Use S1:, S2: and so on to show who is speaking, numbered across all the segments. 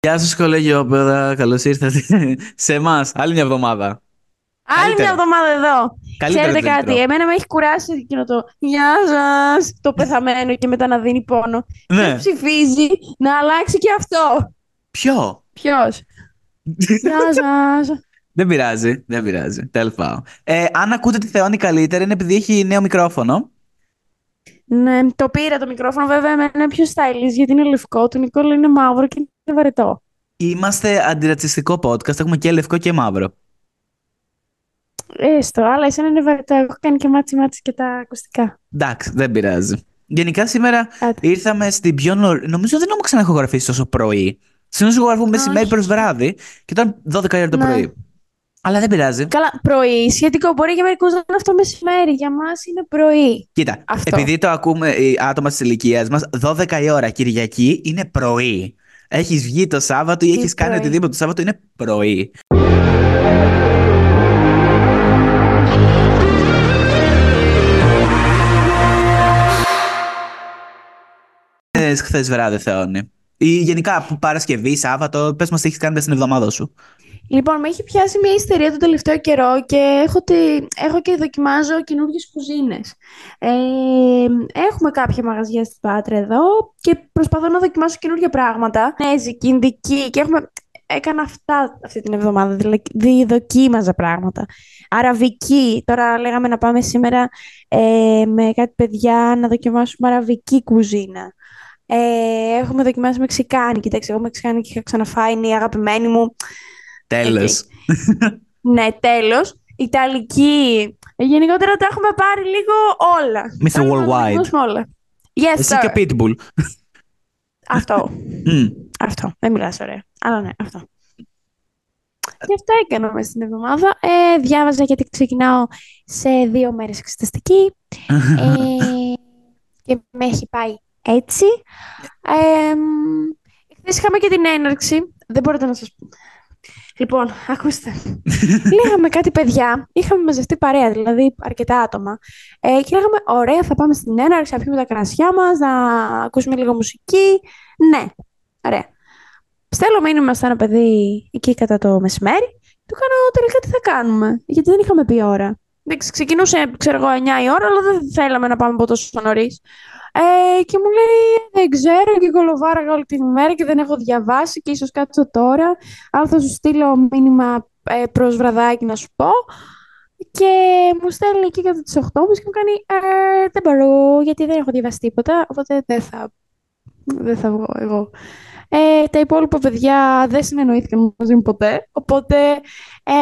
S1: Γεια σα, κολεγιόπεδα. Καλώς ήρθατε σε εμάς. Άλλη μια εβδομάδα.
S2: Άλλη
S1: Καλύτερα.
S2: μια εβδομάδα εδώ.
S1: Καλύτερα
S2: Ξέρετε
S1: το
S2: κάτι,
S1: intro.
S2: εμένα με έχει κουράσει εκείνο το Γεια σας, το πεθαμένο και μετά να δίνει πόνο.
S1: Ναι.
S2: Και ψηφίζει να αλλάξει και αυτό.
S1: Ποιο;
S2: Ποιος; Γεια σας.
S1: Δεν πειράζει. Δεν πειράζει. Τέλος πάντων. Ε, αν ακούτε τη Θεόνη καλύτερα είναι επειδή έχει νέο μικρόφωνο.
S2: Ναι, το πήρα το μικρόφωνο, βέβαια εμένα είναι πιο stylish γιατί είναι λευκό. Του Νικόλα είναι μαύρο και είναι βαρετό.
S1: Είμαστε αντιρατσιστικό podcast. Έχουμε και λευκό και μαύρο.
S2: Έστω, αλλά εσένα είναι βαρετό. Έχω κάνει και μάτσι μάτσι και τα ακουστικά.
S1: Εντάξει, δεν πειράζει. Γενικά σήμερα
S2: Άντε.
S1: ήρθαμε στην πιο νωρίς. Νομίζω δεν έχουμε ξαναηχογραφήσει τόσο πρωί. Συνήθως ηχογραφούμε μεσημέρι
S2: Όχι.
S1: προς βράδυ και τώρα 12 η ώρα το
S2: Ναι.
S1: πρωί. Αλλά δεν πειράζει.
S2: Καλά, πρωί. Σχετικό μπορεί για μερικούς να είναι αυτό μεσημέρι. Για μας είναι πρωί.
S1: Κοίτα,
S2: Αυτό.
S1: επειδή το ακούνε άτομα της ηλικίας μας, 12 η ώρα Κυριακή είναι πρωί. Έχεις βγει το Σάββατο ή
S2: Τι
S1: έχει κάνει
S2: πρωί;
S1: οτιδήποτε το Σάββατο είναι πρωί. Χθες βράδυ, Θεόνι. Ή γενικά που Παρασκευή, Σάββατο, πες μας τι έχεις κάνει μέσα στην εβδομάδα σου.
S2: Λοιπόν, με έχει πιάσει μια ιστερία τον τελευταίο καιρό και έχω, τη... έχω και δοκιμάζω καινούργιες κουζίνες. Ε, έχουμε κάποια μαγαζιά στην Πάτρα εδώ και προσπαθώ να δοκιμάσω καινούργια πράγματα. Κινέζικη, Ινδική και έχουμε... Έκανα αυτά αυτή την εβδομάδα, δηλαδή δοκίμαζα πράγματα. Αραβική, τώρα λέγαμε να πάμε σήμερα ε, με κάτι παιδιά να δοκιμάσουμε αραβική κουζίνα. Ε, έχουμε δοκιμάσει μεξικάνικη, εντάξει, εγώ μεξικάνικη είχα ξαναφάει, είναι η αγαπημένη μου.
S1: Τέλος.
S2: Οκ. Ναι, τέλος. Ιταλική. Ε, Γενικότερα τα έχουμε πάρει λίγο όλα.
S1: Mr.
S2: Θέλουμε να τα
S1: Worldwide.
S2: δοκιμάσουμε όλα. Yes,
S1: Εσύ
S2: sir.
S1: και Pitbull.
S2: Αυτό.
S1: Μμ.
S2: αυτό. Δεν μιλάς ωραία. Αλλά ναι, αυτό. Και αυτά έκανα μέσα στην εβδομάδα. Ε, διάβαζα γιατί ξεκινάω σε δύο μέρες εξεταστική. Ε, και με έχει πάει έτσι. Ε, χθες είχαμε και την έναρξη. Δεν μπορείτε να σας πω. Λοιπόν, ακούστε. Λέγαμε κάτι παιδιά, είχαμε μαζευτεί παρέα, δηλαδή αρκετά άτομα. Ε, και λέγαμε, ωραία, θα πάμε στην έναρξη, να πιούμε τα κρασιά μας, να ακούσουμε λίγο μουσική. Ναι, ωραία. Στέλνω μήνυμα σε ένα παιδί εκεί κατά το μεσημέρι. Του κάνω τελικά τι θα κάνουμε, γιατί δεν είχαμε πει ώρα. Εντάξει, ξεκινούσε, ξέρω εγώ, 9 η ώρα, αλλά δεν θέλαμε να πάμε από τόσο νωρίς. Ε, και μου λέει, δεν ξέρω και κολοβάραγα όλη την ημέρα και δεν έχω διαβάσει και ίσως κάτσω τώρα, αλλά θα σου στείλω μήνυμα ε, προς βραδάκι να σου πω. Και μου στέλνει εκεί κατά τις 8 και μου κάνει, ε, δεν μπορώ γιατί δεν έχω διαβάσει τίποτα, οπότε δεν θα, δεν θα βγω εγώ. Ε, τα υπόλοιπα παιδιά δεν συνεννοήθηκαν μαζί μου ποτέ, οπότε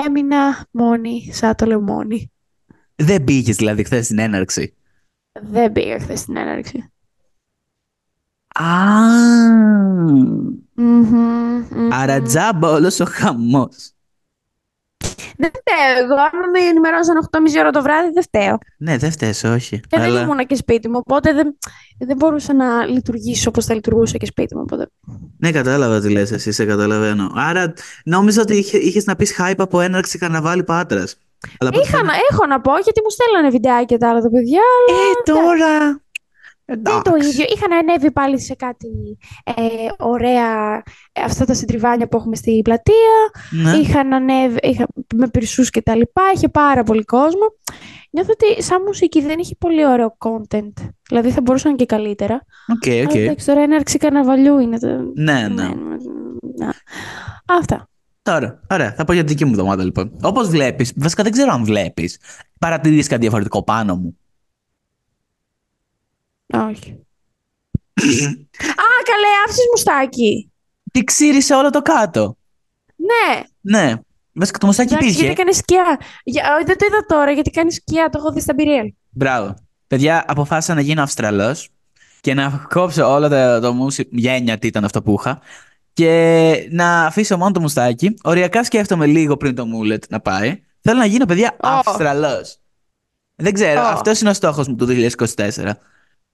S2: έμεινα μόνη σαν το λεμόνι.
S1: Δεν πήγες δηλαδή χθες στην έναρξη;
S2: Δεν πήγα χθες στην έναρξη.
S1: Α,
S2: Μμμ, μμμ.
S1: άρα τζάμπα όλος ο χαμός.
S2: Δεν φταίω εγώ. Αν με ενημερώσαν 8.30 ώρα το βράδυ, δεν φταίω.
S1: Ναι, δεν φταίει, όχι.
S2: Και δεν
S1: Αλλά-
S2: ήμουνα και σπίτι μου, οπότε δεν, δεν μπορούσα να λειτουργήσω όπως θα λειτουργούσα και σπίτι μου. Οπότε...
S1: Ναι, κατάλαβα τι λες εσύ, σε καταλαβαίνω. Άρα νόμιζα ότι είχε, είχες να πεις hype από έναρξη καρναβάλι Πάτρας. Αλλά από ό,τι
S2: Είχα, να, έχω να πω γιατί μου στέλνανε βιντεάκια τα άλλα τα παιδιά. αλλά
S1: Ε, τώρα.
S2: Δεν είναι το
S1: Εντάξει.
S2: ίδιο. Είχαν ανέβει πάλι σε κάτι ε, ωραία, ε, αυτά τα συντριβάνια που έχουμε στην πλατεία.
S1: Ναι.
S2: Είχαν ανέβει είχα, με πυρσούς και τα λοιπά. Είχε πάρα πολύ κόσμο. Νιώθω ότι σαν μουσική δεν έχει πολύ ωραίο content. Δηλαδή θα μπορούσαν και καλύτερα.
S1: Ok, ok.
S2: Αλλά εντάξει, τώρα έναρξη καρναβαλιού είναι. Το...
S1: Ναι, ναι.
S2: ναι. Αυτά.
S1: Τώρα, ωραία. Θα πω για τη δική μου εβδομάδα λοιπόν. Όπως βλέπεις, βασικά δεν ξέρω αν βλέπεις. Παρατηρείς κάτι διαφορετικό πάνω μου.
S2: Όχι. Α, καλέ, άφησες μουστάκι.
S1: Τι ξύρισε όλο το κάτω.
S2: Ναι,
S1: Ναι. Βασικά το μουσάκι
S2: εντάξει, γιατί
S1: υπήρχε.
S2: έκανε σκιά. Για, όχι, δεν το είδα τώρα, γιατί κάνεις σκιά. Το έχω δει στα Μπυριέλ.
S1: Μπράβο. Παιδιά, αποφάσισα να γίνω Αυστραλός και να κόψω όλο το, το μουσι... γένια τι ήταν αυτό που είχα και να αφήσω μόνο το μουστάκι. Οριακά σκέφτομαι λίγο πριν το μούλετ να πάει. Θέλω να γίνω, παιδιά,
S2: Ω.
S1: Αυστραλός. Δεν ξέρω,
S2: Ω.
S1: αυτός είναι ο στόχος μου του 2024.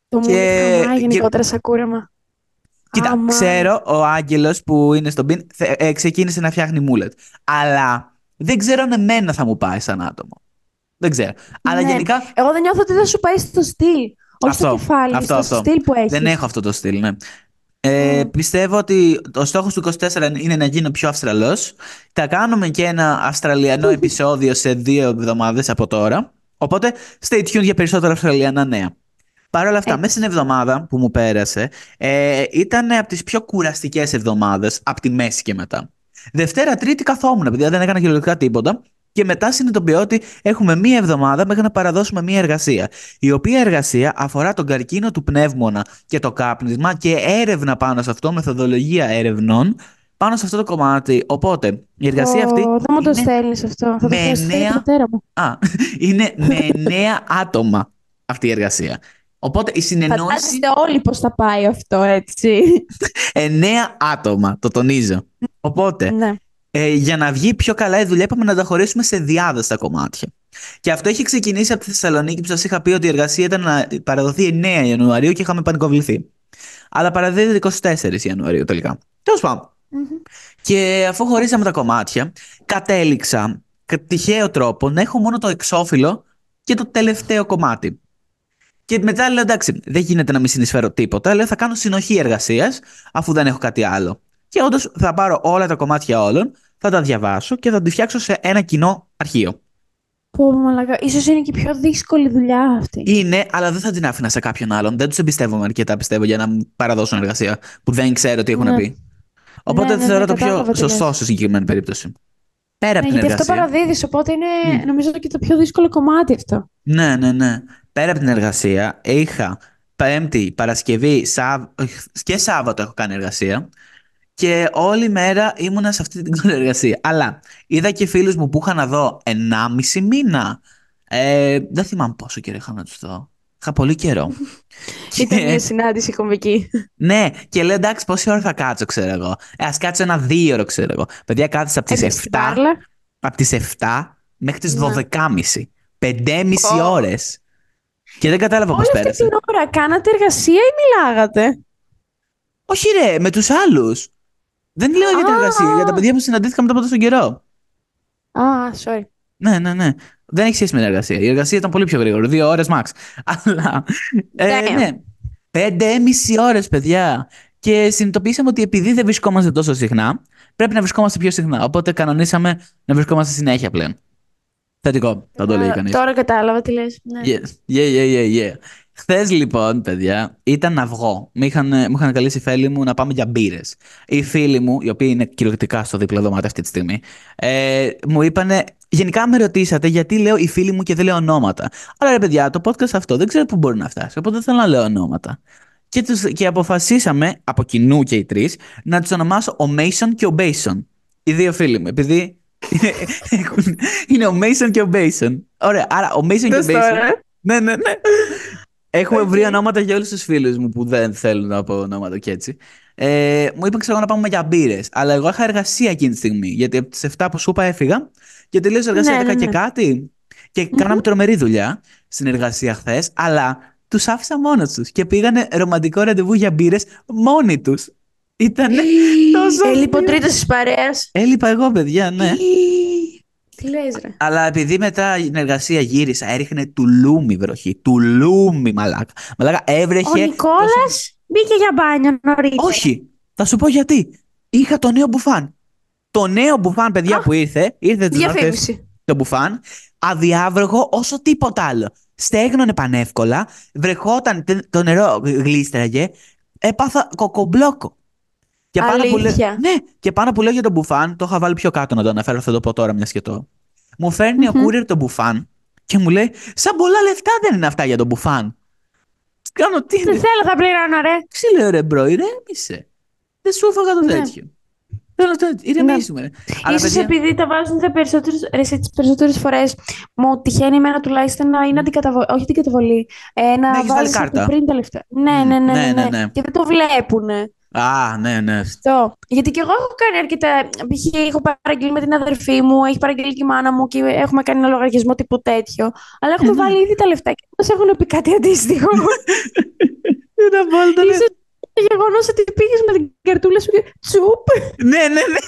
S2: Το μου
S1: Και-
S2: χαμάει
S1: και-
S2: γενικότερα σαν κούραμα.
S1: Κοίτα,
S2: Άμα.
S1: ξέρω ο Άγγελος που είναι στον πιν θε- ε, ξεκίνησε να φτιάχνει μούλετ. Αλλά δεν ξέρω αν εμένα θα μου πάει σαν άτομο. Δεν ξέρω. Αλλά
S2: Ναι.
S1: γενικά
S2: Εγώ δεν νιώθω ότι δεν σου πάει στο στυλ. Όχι
S1: Αυτό,
S2: στο κεφάλι,
S1: αυτό,
S2: στο
S1: αυτό.
S2: στυλ που έχεις.
S1: δεν έχω αυτό το στυλ, ναι. Ε, Πιστεύω ότι ο στόχος του 24 είναι να γίνω πιο Αυστραλός. Θα κάνουμε και ένα Αυστραλιανό επεισόδιο σε δύο εβδομάδες από τώρα. Οπότε, stay tuned για περισσότερα Αυστραλιανά νέα. Παρ' όλα αυτά,
S2: Έτσι.
S1: μέσα στην εβδομάδα που μου πέρασε, ε, ήταν από τις πιο κουραστικές εβδομάδες, από τη μέση και μετά. Δευτέρα, Τρίτη καθόμουν, παιδιά, δεν έκανα κυριολεκτικά τίποτα. Και μετά συνειδητοποιώ ότι έχουμε μία εβδομάδα μέχρι να παραδώσουμε μία εργασία. Η οποία εργασία αφορά τον καρκίνο του πνεύμονα και το κάπνισμα και έρευνα πάνω σε αυτό, μεθοδολογία ερευνών πάνω σε αυτό το κομμάτι. Οπότε, η εργασία αυτή.
S2: Ω, Δεν μου το
S1: είναι-
S2: στέλνεις αυτό. Θα το
S1: με
S2: πω στον
S1: νέα-
S2: πατέρα μου.
S1: Α, είναι με εννέα άτομα αυτή η εργασία. Οπότε η συνεννόηση.
S2: Φαντάζεστε όλοι πώς θα πάει αυτό, έτσι.
S1: Εννέα άτομα, το τονίζω. Οπότε,
S2: ναι.
S1: Ε, για να βγει πιο καλά η δουλειά, είπαμε να τα χωρίσουμε σε διάδοστα κομμάτια. Και αυτό έχει ξεκινήσει από τη Θεσσαλονίκη που σας είχα πει ότι η εργασία ήταν να παραδοθεί 9 Ιανουαρίου και είχαμε πανικοβληθεί. Αλλά παραδίδεται 24 Ιανουαρίου τελικά. Τέλος πάντων.
S2: Μμμ.
S1: Και αφού χωρίσαμε τα κομμάτια, κατέληξα κατά τυχαίο τρόπο να έχω μόνο το εξώφυλλο και το τελευταίο κομμάτι. Και μετά λέω εντάξει, δεν γίνεται να μην συνεισφέρω τίποτα. Λέω θα κάνω συνοχή εργασίας, αφού δεν έχω κάτι άλλο. Και όντως θα πάρω όλα τα κομμάτια όλων, θα τα διαβάσω και θα τη φτιάξω σε ένα κοινό αρχείο.
S2: Πω, πω, μαλακά. Ίσως είναι και η πιο δύσκολη δουλειά αυτή.
S1: Είναι, αλλά δεν θα την άφηνα σε κάποιον άλλον. Δεν τους εμπιστεύομαι αρκετά, πιστεύω, για να μου παραδώσουν εργασία που δεν ξέρω τι έχουν
S2: Ναι.
S1: πει. Οπότε
S2: Ναι, ναι,
S1: θεωρώ
S2: ναι,
S1: το πιο
S2: κατάλαβα τι
S1: σωστό
S2: λες.
S1: στη συγκεκριμένη περίπτωση. Πέρα από
S2: Ναι,
S1: την
S2: γιατί αυτό
S1: εργασία.
S2: παραδίδεις, οπότε είναι
S1: Μμ.
S2: νομίζω και το πιο δύσκολο κομμάτι αυτό.
S1: Ναι, ναι, ναι. Πέρα από την εργασία, είχα Πέμπτη, Παρασκευή Σάβ... και Σάββατο έχω κάνει εργασία. Και όλη μέρα ήμουνα σε αυτή την εργασία. Αλλά είδα και φίλους μου που είχα να δω 1,5 μήνα. Ε, δεν θυμάμαι πόσο καιρό είχα να τους δω. Είχα πολύ καιρό.
S2: Ήταν
S1: Και-
S2: μια συνάντηση κομβική.
S1: ναι, και λέω εντάξει, πόση ώρα θα κάτσω, ξέρω εγώ. Ε, ας κάτσω ένα δύο ώρα, ξέρω εγώ. Παιδιά, κάθισα από τις
S2: Έπαιξε στην
S1: 7,
S2: Πάρλα.
S1: από τις 7 μέχρι τις
S2: Ναι.
S1: 12.30. 5,5
S2: Ω.
S1: ώρες. Και δεν κατάλαβα πώς
S2: Όλη αυτή
S1: πέρασε.
S2: την ώρα κάνατε εργασία ή μιλάγατε;
S1: Όχι ρε, με τους άλλους. Δεν λέω για την
S2: Α.
S1: εργασία, για τα παιδιά που συναντήθηκα μετά από τόσο καιρό.
S2: Α, sorry.
S1: Ναι, ναι, ναι. Δεν έχει σχέση με την εργασία. Η εργασία ήταν πολύ πιο γρήγορη. Δύο ώρες max. Αλλά. Ε,
S2: Damn.
S1: ναι. Πέντε μισή ώρες, παιδιά. Και συνειδητοποίησαμε ότι επειδή δεν βρισκόμαστε τόσο συχνά, πρέπει να βρισκόμαστε πιο συχνά. Οπότε κανονίσαμε να βρισκόμαστε συνέχεια πλέον. Θετικό, θα το λέει
S2: Α,
S1: κανείς.
S2: Τώρα κατάλαβα τι λες. Ναι.
S1: Yes. Yeah, yeah, yeah, yeah. Χθες λοιπόν, παιδιά, ήταν να βγω. Μου είχαν, μου είχαν καλέσει οι φίλοι μου να πάμε για μπύρες. Οι φίλοι μου, οι οποίοι είναι κυριολεκτικά στο δίπλο δωμάτιο αυτή τη στιγμή, ε, μου είπανε. Γενικά με ρωτήσατε γιατί λέω οι φίλοι μου και δεν λέω ονόματα. Αλλά ρε παιδιά, το podcast αυτό δεν ξέρω πού μπορεί να φτάσει. Οπότε δεν θέλω να λέω ονόματα. Και, τους, και αποφασίσαμε, από κοινού και οι τρεις, να τους ονομάσω ο Mason και ο Bason. Οι δύο φίλοι μου. Επειδή είναι, έχουν- είναι ο Mason και ο Bason. Ωραία, άρα ο Mason και ο
S2: Δες
S1: Bason.
S2: τώρα.
S1: Ναι, ναι, ναι. Έχουμε
S2: Οκ.
S1: βρει ονόματα για όλους τους φίλους μου που δεν θέλουν να πω ονόματα και έτσι. Ε, μου είπαν ξέρω εγώ, να πάμε για μπύρες. Αλλά εγώ είχα εργασία εκείνη τη στιγμή. Γιατί από τις 7 που σου είπα έφυγα και τελείωσα εργασία
S2: Ναι,
S1: 10
S2: ναι,
S1: και
S2: ναι.
S1: κάτι. Και κάναμε τρομερή δουλειά στην εργασία χθες. Αλλά τους άφησα μόνος τους και πήγανε ρομαντικό ραντεβού για μπύρες μόνοι τους. Ήταν. τόσο
S2: Έλειπε ο
S1: αστείο.
S2: τρίτος της παρέας.
S1: Έλειπα εγώ, παιδιά, ναι.
S2: Τι λες ρε;
S1: Αλλά επειδή μετά την εργασία γύρισα, έριχνε τουλούμι βροχή. Τουλούμι, μαλάκα. Μαλάκα έβρεχε.
S2: Ο Νικόλας μπήκε για μπάνιο νωρίτερα.
S1: Όχι. Θα σου πω γιατί. Είχα το νέο μπουφάν. Το νέο μπουφάν, παιδιά,
S2: Α,
S1: που ήρθε, ήρθε τις νότες,
S2: Διαφήμιση.
S1: το μπουφάν, αδιάβροχο όσο τίποτα άλλο. Στέγνωνε πανεύκολα, βρεχόταν, τε- το νερό γλίστραγε, έπαθα κοκομπλόκο. Και πάνω, που λέω,
S2: Αλήθεια.
S1: ναι, και πάνω που λέω για το μπουφάν, το είχα βάλει πιο κάτω να το αναφέρω, θα το πω τώρα μιας σκετό. Μου φέρνει ο
S2: Μμμ.
S1: courier το μπουφάν και μου λέει, σαν πολλά λεφτά δεν είναι αυτά για το μπουφάν. Κάνω τι
S2: Δεν
S1: είναι;
S2: θέλω, θα πληρώνω ρε.
S1: Τι λέω ρε bro, ηρέμησε. Δεν σου έφαγα το
S2: Ναι.
S1: τέτοιο. Θέλω το ηρεμήσουμε. ρε. Αλλά
S2: Ίσως
S1: παιδιά,
S2: επειδή τα βάζουν τα περισσότερες, ρε, εσύ, τις περισσότερες φορές μου τυχαίνει εμένα τουλάχιστον να είναι αντικαταβολή, όχι αντικαταβολή, ε, να
S1: Να έχεις βάλει
S2: βάζεις από
S1: κάρτα.
S2: πριν τα λεφτά. Ναι,
S1: Μμ,
S2: ναι, ναι,
S1: ναι,
S2: ναι,
S1: ναι, ναι.
S2: Και δεν το βλέπουνε.
S1: Α, ναι, ναι.
S2: Αυτό. Γιατί και εγώ έχω κάνει αρκετά. Π.χ. έχω παραγγείλει με την αδερφή μου, έχει παραγγείλει και η μάνα μου και έχουμε κάνει ένα λογαριασμό τύπου τέτοιο. Αλλά έχουμε
S1: Ε, ναι.
S2: βάλει ήδη τα λεφτά και μας έχουν πει κάτι αντίστοιχο.
S1: Είναι απόλυτα. ναι.
S2: σω το γεγονός ότι πήγες με την καρτούλα σου και τσουπ.
S1: Ναι, ναι, ναι.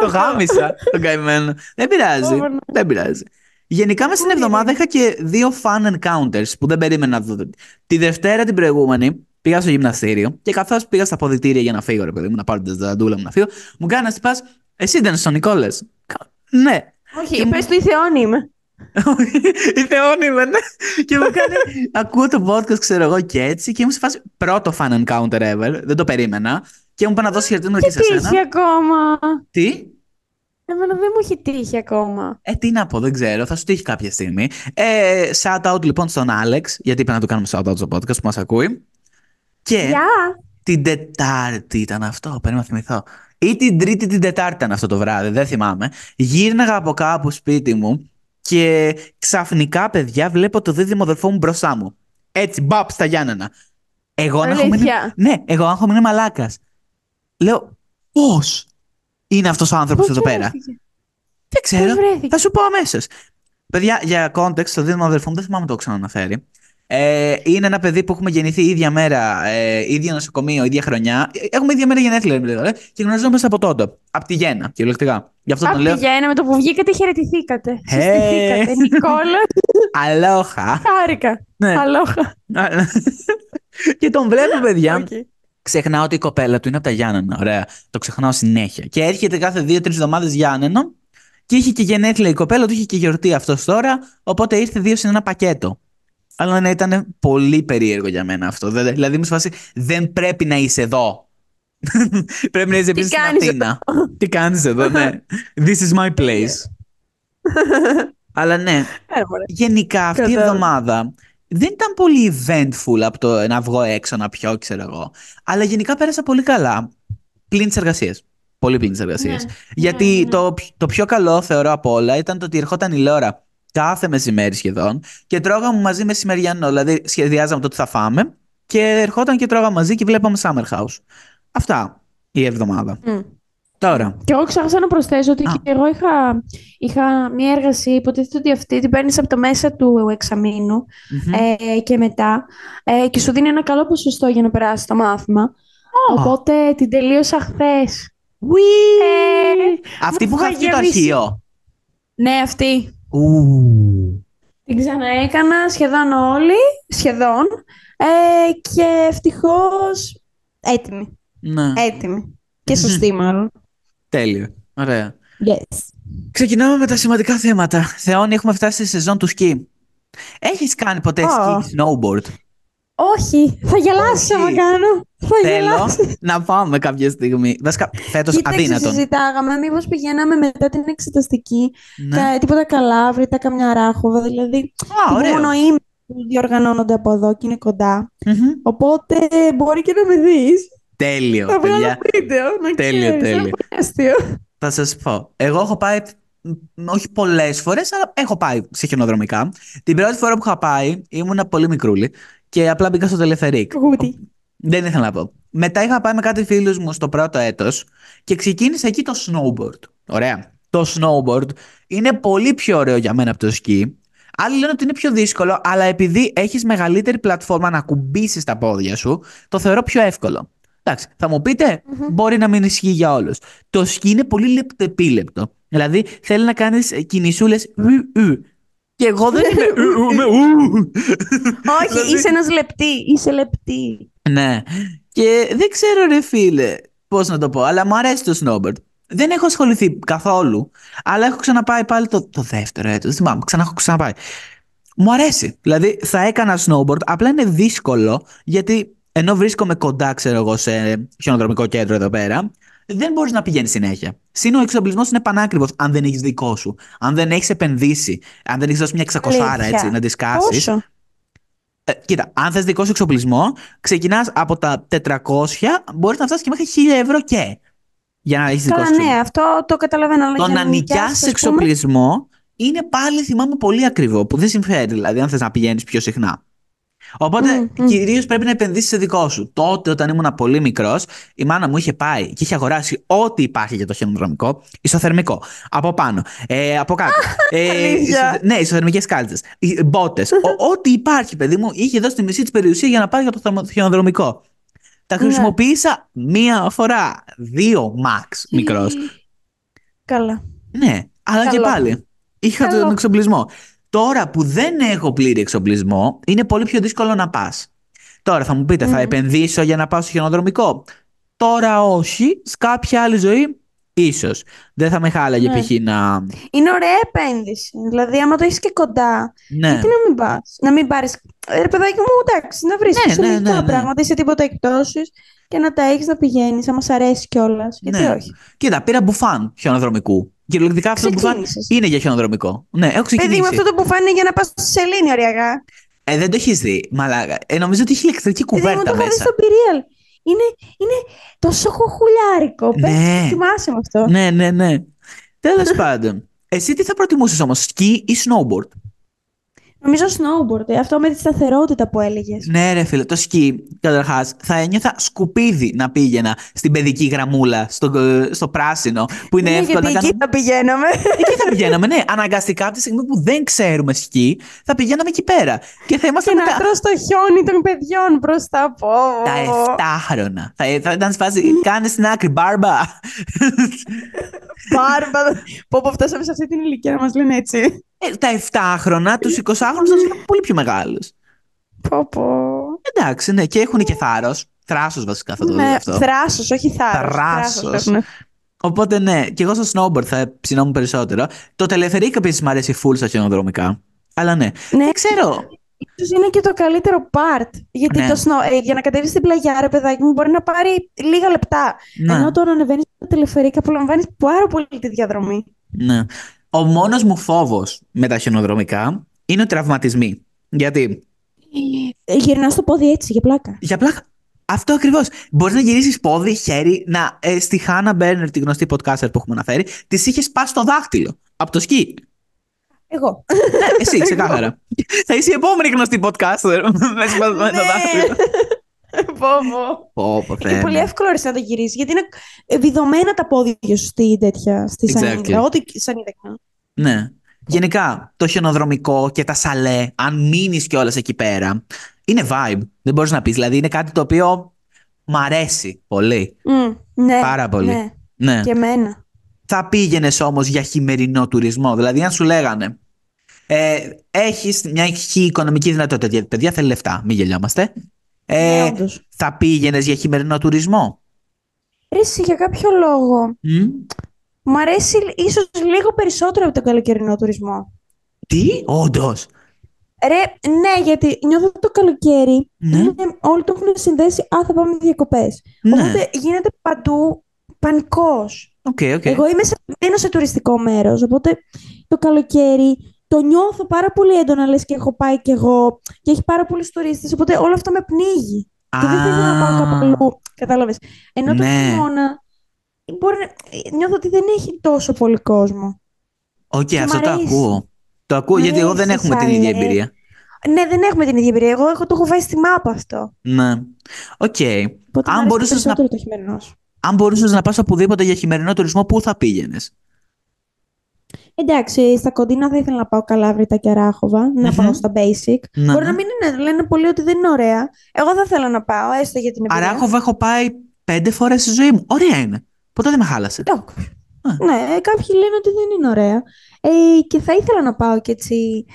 S1: Το γάμισα τον καημένο. Δεν πειράζει.
S2: Ω, ναι.
S1: Δεν πειράζει. Γενικά μέσα στην
S2: Πολύ
S1: εβδομάδα είχα και δύο fun encounters που δεν περίμενα να δω. Τη Δευτέρα την προηγούμενη Πήγα στο γυμναστήριο και καθώς πήγα στα ποδητήρια για να φύγω, ρε παιδί μου, να πάρω την ζαντούλα μου να φύγω, μου κάνει να πα. Εσύ ήταν στον Νικόλες. Ναι.
S2: Όχι, είπε του η Θεόνι είμαι.
S1: η Θεόνι είμαι, ναι. και μου κάνει. Ακούω το podcast, ξέρω εγώ και έτσι. Και ήμουν σε φάση πρώτο fan encounter ever. Δεν το περίμενα. Και μου είπα να δώσει χαιρετίσματα και σε
S2: σένα.
S1: Τι
S2: ακόμα.
S1: Τι;
S2: Εμένα δεν μου έχει τύχει ακόμα.
S1: Ε, τι να πω, δεν ξέρω. Θα σου τύχει κάποια στιγμή. Ε, shout out λοιπόν στον Άλεξ, γιατί είπε να του κάνουμε shout out στο podcast που μας ακούει. Και
S2: yeah.
S1: την Τετάρτη ήταν αυτό, πρέπει να θυμηθώ. Ή την Τρίτη την Τετάρτη ήταν αυτό το βράδυ, δεν θυμάμαι. Γύρναγα από κάπου σπίτι μου και ξαφνικά, παιδιά, βλέπω το δίδυμο αδερφό μου μπροστά μου. Έτσι, μπαπ στα Γιάννενα. Εγώ να έχω μείνει. Ναι, εγώ έχω μείνει μαλάκας. Λέω, πώς είναι αυτός ο άνθρωπος εδώ πέρα; Δεν ξέρω. Θα σου πω αμέσως. Παιδιά, για context, το δίδυμο αδερφό μου δεν θυμάμαι το έχω ξαναναφέρει. Ε, είναι ένα παιδί που έχουμε γεννηθεί ίδια μέρα, ε, ίδιο νοσοκομείο, ίδια χρονιά. Έχουμε ίδια μέρα γενέθλια, δηλαδή, και γνωριζόμαστε από τότε. Από τη Γέννα, κυριολεκτικά.
S2: Γι' αυτό από τον λέω. τη Γέννα, με το που βγήκατε, χαιρετηθήκατε. Hey. Συστηθήκατε, Νικόλας.
S1: Αλόχα.
S2: Χάρηκα. Ναι. Αλόχα.
S1: και τον βλέπω, παιδιά. Okay. Ξεχνάω ότι η κοπέλα του είναι από τα Γιάννενα. Ωραία. Το ξεχνάω συνέχεια. Και έρχεται κάθε δύο-τρεις εβδομάδες Γιάννενο. Και είχε και γενέθλια η κοπέλα του, είχε και γιορτή αυτός τώρα. Οπότε ήρθε δύο σε ένα πακέτο. Αλλά ναι, ήταν πολύ περίεργο για μένα αυτό. Δηλαδή, μου φάση δεν πρέπει να είσαι εδώ. πρέπει να είσαι επίσης στην Αθήνα. Τι κάνεις εδώ, ναι. This is my place. Αλλά ναι, ε, γενικά αυτή η εβδομάδα δεν ήταν πολύ eventful από το να βγω έξω να πιω, ξέρω εγώ. Αλλά γενικά πέρασα πολύ καλά. Πλην τις εργασίες. Πολύ πλην τις εργασίες. Ναι, Γιατί ναι, ναι. Το, το πιο καλό θεωρώ από όλα ήταν το ότι ερχόταν η ώρα κάθε μεσημέρι σχεδόν και τρώγαμε μαζί μεσημεριανό. Δηλαδή σχεδιάζαμε το τι θα φάμε και ερχόταν και τρώγαμε μαζί και βλέπαμε Summer House. Αυτά η εβδομάδα. Mm. Τώρα.
S2: Και εγώ ξέχασα να προσθέσω ότι και εγώ είχα, είχα μία εργασία, υποτίθεται ότι αυτή την παίρνεις από το μέσα του εξαμηνου ε, και μετά ε, και σου δίνει ένα καλό ποσοστό για να περάσει το μάθημα. Οπότε την τελείωσα χθες.
S1: Ε, αυτή που είχα το αρχείο.
S2: Ναι, αυτή. Την ξαναέκανα σχεδόν όλοι, σχεδόν, ε, και ευτυχώς έτοιμη.
S1: Ναι.
S2: Έτοιμη. Και σωστή μάλλον.
S1: Τέλειο. Ωραία.
S2: Yes.
S1: Ξεκινάμε με τα σημαντικά θέματα. Θεόνι, έχουμε φτάσει στη σεζόν του σκι. Έχεις κάνει ποτέ oh. σκι snowboard?
S2: Όχι, θα γελάσει άμα κάνω. Θα
S1: Θέλω να πάμε κάποια στιγμή. Βασικά, φέτος αδύνατο.
S2: συζητάγαμε, μήπως πηγαίναμε μετά την εξεταστική. Ναι. Τα, τίποτα καλά, βρήκα καμιά ράχοβα. Δηλαδή,
S1: Α,
S2: μόνο είμαι διοργανώνονται από εδώ και είναι Οπότε μπορεί και να με δεις.
S1: Τέλειο,
S2: θα
S1: παιδιά.
S2: βίντεο, να
S1: τέλειο, τέλειο. Θα σας πω. Εγώ έχω πάει όχι πολλές φορές, αλλά έχω πάει σε χιονοδρομικά. Την πρώτη φορά που είχα πάει ήμουν πολύ μικρούλη και απλά μπήκα στο τελεφερίκ. Δεν ήθελα να πω. Μετά είχα πάει με κάτι φίλους μου στο πρώτο έτος και ξεκίνησε εκεί το snowboard. Ωραία. Το snowboard είναι πολύ πιο ωραίο για μένα από το σκι. Άλλοι λένε ότι είναι πιο δύσκολο, αλλά επειδή έχεις μεγαλύτερη πλατφόρμα να κουμπίσεις τα πόδια σου, το θεωρώ πιο εύκολο. Εντάξει, θα μου πειτε μπορεί να μην ισχύει για όλους. Το σκι είναι πολύ λεπτεπίλεπτο. Δηλαδή θέλει να κάνεις κινησούλες και εγώ δεν είμαι.
S2: Όχι, δηλαδή- είσαι ένας λεπτή. Είσαι λεπτή.
S1: Ναι. Και δεν ξέρω, ρε φίλε, πώς να το πω, αλλά μου αρέσει το snowboard. Δεν έχω ασχοληθεί καθόλου, αλλά έχω ξαναπάει πάλι το, το δεύτερο έτος. Θυμάμαι, ξανά έχω ξαναπάει. Μου αρέσει. Δηλαδή, θα έκανα snowboard, απλά είναι δύσκολο γιατί ενώ βρίσκομαι κοντά, ξέρω εγώ, σε χιονοδρομικό κέντρο εδώ πέρα, δεν μπορείς να πηγαίνεις συνέχεια. Συν ο εξοπλισμός είναι πανάκριβος αν δεν έχεις δικό σου. Αν δεν έχεις επενδύσει. Αν δεν έχεις δώσει μια εξακοσάρα έτσι να τη κάσει. Ε, κοίτα, αν θες δικό σου εξοπλισμό, ξεκινάς από τα 400, μπορείς να φτάσεις και μέχρι 1000 ευρώ και. Για να έχεις δικό σου.
S2: Ναι, αυτό το καταλαβαίνω.
S1: Το να νοικιάσεις εξοπλισμό είναι πάλι, θυμάμαι, πολύ ακριβό. Που δεν συμφέρει, δηλαδή, αν θες να πηγαίνεις πιο συχνά. Οπότε mm, κυρίως πρέπει να επενδύσεις σε δικό σου. Τότε, όταν ήμουν πολύ μικρός, η μάνα μου είχε πάει και είχε αγοράσει ό,τι υπάρχει για το χιονοδρομικό. Ισοθερμικό. Από πάνω. Ε, από κάτω. ε, ισο, ναι, ισοθερμικές κάλτσες. Μπότες. ό,τι υπάρχει, παιδί μου, είχε δώσει τη μισή της περιουσία για να πάει για το χιονοδρομικό. Τα ναι. χρησιμοποίησα μία φορά. Δύο max μικρός.
S2: Καλά.
S1: Ναι, αλλά και πάλι. Είχα τον εξοπλισμό. Τώρα που δεν έχω πλήρη εξοπλισμό, είναι πολύ πιο δύσκολο να πας. Τώρα θα μου πείτε, θα
S2: Μμμ.
S1: επενδύσω για να πάω στο χιονοδρομικό; Τώρα όχι, σε κάποια άλλη ζωή ίσως. Δεν θα με χάλαγε
S2: Ναι.
S1: π.χ. να...
S2: Είναι ωραία επένδυση. Δηλαδή, άμα το έχεις και κοντά,
S1: Ναι,
S2: γιατί να μην πας; Να μην πάρει. Ρε παιδάκι μου, εντάξει, να βρεις
S1: Ναι,
S2: ναι,
S1: ναι, ναι, ναι.
S2: πράγματα ή σε τίποτα εκτόσει και να τα έχεις να πηγαίνεις, άμα σ' αρέσει κιόλας. Γιατί
S1: Ναι.
S2: όχι.
S1: Κοίτα, πήρα μπουφάν χιονοδρομικού. Κυριολεκτικά αυτό το μπουφάν
S2: Ξεκίνησες.
S1: είναι για χιονοδρομικό. Ναι, έχω ξεκινήσει.
S2: Παιδί μου, αυτό το που φάνε για να πας στη σελήνη, ωριακά.
S1: Ε, δεν το έχεις δει, μαλάκα. Ε, νομίζω ότι έχει ηλεκτρική
S2: Παιδί μου,
S1: κουβέρτα
S2: το είχα δει
S1: μέσα.
S2: στο Πυρίαλ. Είναι, είναι τόσο χοχουλιάρικο. Πες,
S1: Ναι.
S2: θυμάσαι με αυτό.
S1: Ναι, ναι, ναι. Τέλος πάντων. Εσύ τι θα προτιμούσες όμως, σκι ή snowboard;
S2: Νομίζω snowboard, ε, αυτό με τη σταθερότητα που έλεγες.
S1: Ναι, ρε φίλε, το σκι, καταρχάς, θα ένιωθα σκουπίδι να πήγαινα στην παιδική γραμμούλα, στο, στο πράσινο, που είναι
S2: Ναι,
S1: εύκολο
S2: γιατί
S1: να
S2: εκεί
S1: κάνουμε.
S2: θα πηγαίναμε.
S1: Εκεί θα πηγαίναμε, ναι. Αναγκαστικά από τη στιγμή που δεν ξέρουμε σκι, θα πηγαίναμε εκεί πέρα. Και θα
S2: και
S1: ήμασταν
S2: να
S1: μετά.
S2: τρως το χιόνι των παιδιών μπροστά από.
S1: Τα 7 χρόνια. Θα, θα ήταν σφάση. Κάνε στην άκρη, μπάρμπα.
S2: Μπάρμπα. Πω πω φτάσαμε σε αυτή την ηλικία να μας λένε έτσι.
S1: Ε, τα 7 χρόνια, τους 20 χρόνου θα είναι πολύ πιο μεγάλου.
S2: Πω πω.
S1: Εντάξει, ναι, και έχουν και θάρρος. Θράσος βασικά θα το δει
S2: Ναι,
S1: αυτό.
S2: θράσος, όχι θάρρος.
S1: Θράσος.
S2: έχουν.
S1: Οπότε ναι, και εγώ στο snowboard θα ψινόμουν περισσότερο. Το τελεφερίκ επίσης μου αρέσει full στα χιονοδρομικά. Αλλά ναι.
S2: Ναι,
S1: Δεν ξέρω.
S2: Ίσως είναι και το καλύτερο part. Γιατί
S1: Ναι.
S2: το snow, ε, για να κατέβεις στην πλαγιά, ρε παιδάκι μου, μπορεί να πάρει λίγα λεπτά.
S1: Ναι,
S2: Ενώ το να ανεβαίνεις στο τελεφερίκ απολαμβάνεις πάρα πολύ τη διαδρομή.
S1: ναι. Ο μόνος μου φόβος με τα χιονοδρομικά είναι οι τραυματισμοί. Γιατί;
S2: Ε, γυρνάς το πόδι έτσι, για πλάκα.
S1: για πλάκα. Αυτό ακριβώς. Μπορείς να γυρίσεις πόδι, χέρι. Να, ε, στη Χάνα Μπέρνερ, τη γνωστή podcaster που έχουμε αναφέρει, της είχες σπάσει το δάχτυλο. Από το σκι.
S2: Εγώ.
S1: Ναι, εσύ, ξεκάθαρα. Θα είσαι η επόμενη γνωστή podcaster με σπασμένο
S2: Ναι.
S1: δάχτυλο.
S2: Πω πω.
S1: Πω, πω,
S2: Είναι
S1: Θεέ
S2: πολύ
S1: μου.
S2: εύκολο ρε, να το γυρίσεις, γιατί είναι βιδωμένα τα πόδια σου στη τέτοια, στη
S1: Exactly.
S2: σανίδα. Ό,τι σανίδα κάνω.
S1: Ναι. Γενικά, το χιονοδρομικό και τα σαλέ, αν μείνεις κιόλας εκεί πέρα, είναι vibe. Δεν μπορείς να πεις. Δηλαδή, είναι κάτι το οποίο μ' αρέσει πολύ.
S2: Μμ, ναι,
S1: Πάρα πολύ.
S2: Ναι,
S1: Ναι.
S2: και εμένα.
S1: Θα πήγαινες όμως για χειμερινό τουρισμό. Δηλαδή, αν σου λέγανε, ε, έχεις μια χι οικονομική δυνατότητα. Γιατί, παιδιά, θέλει λεφτά. Μην γελιόμαστε. Ε,
S2: ναι, όντως.
S1: θα πήγαινες για χειμερινό τουρισμό;
S2: Ρε, εσύ, για κάποιο λόγο,
S1: Μμ.
S2: μου αρέσει ίσως λίγο περισσότερο από τον καλοκαιρινό τουρισμό.
S1: Τι, όντως.
S2: Ρε, ναι, γιατί νιώθω ότι το καλοκαίρι
S1: Ναι.
S2: είναι, όλοι το έχουν συνδέσει, α, θα πάμε διακοπές.
S1: Ναι.
S2: Οπότε γίνεται παντού πανικός.
S1: Ok, ok.
S2: Εγώ είμαι σε, μένω σε τουριστικό μέρος, οπότε το καλοκαίρι το νιώθω πάρα πολύ έντονα, λες και έχω πάει κι εγώ και έχει πάρα πολλούς τουρίστες, οπότε όλο αυτό με πνίγει. Και δεν θέλω να πάω κάπου
S1: Α,
S2: αλλού, κατάλαβες. Ενώ το
S1: Ναι.
S2: χειμώνα μπορεί να... νιώθω ότι δεν έχει τόσο πολύ κόσμο.
S1: Οκ,
S2: Και μ'
S1: αυτό το
S2: αρέσει.
S1: ακούω. Το ακούω
S2: Μ'
S1: γιατί εγώ δεν
S2: αρέσει
S1: έχουμε την ίδια
S2: σαν, ε,
S1: εμπειρία.
S2: Ναι, δεν έχουμε την ίδια εμπειρία. Εγώ έχω, το έχω φάει στη μάπα αυτό.
S1: Ναι. Οκ.
S2: Οπότε
S1: Αν
S2: μου αρέσει
S1: μπορούσες να-
S2: περισσότερο το χειμερινός.
S1: Αν μπορούσες να πας οπουδήποτε για χειμερινό τουρισμό, πού θα πήγαινες;
S2: Εντάξει, στα κοντινά θα ήθελα να πάω Καλάβρητα και Αράχοβα, να
S1: Μμμ.
S2: πάω στα basic.
S1: Ναι,
S2: Μπορεί
S1: ναι.
S2: να μην είναι, λένε πολλοί ότι δεν είναι ωραία. Εγώ θα ήθελα να πάω, έστω για την εμπειρία.
S1: Αράχοβα έχω πάει πέντε φορές στη ζωή μου. Ωραία είναι. Ποτέ δεν με χάλασε.
S2: Ντόκ.
S1: Α.
S2: Ναι, κάποιοι λένε ότι δεν είναι ωραία. Ε, και θα ήθελα να πάω και έτσι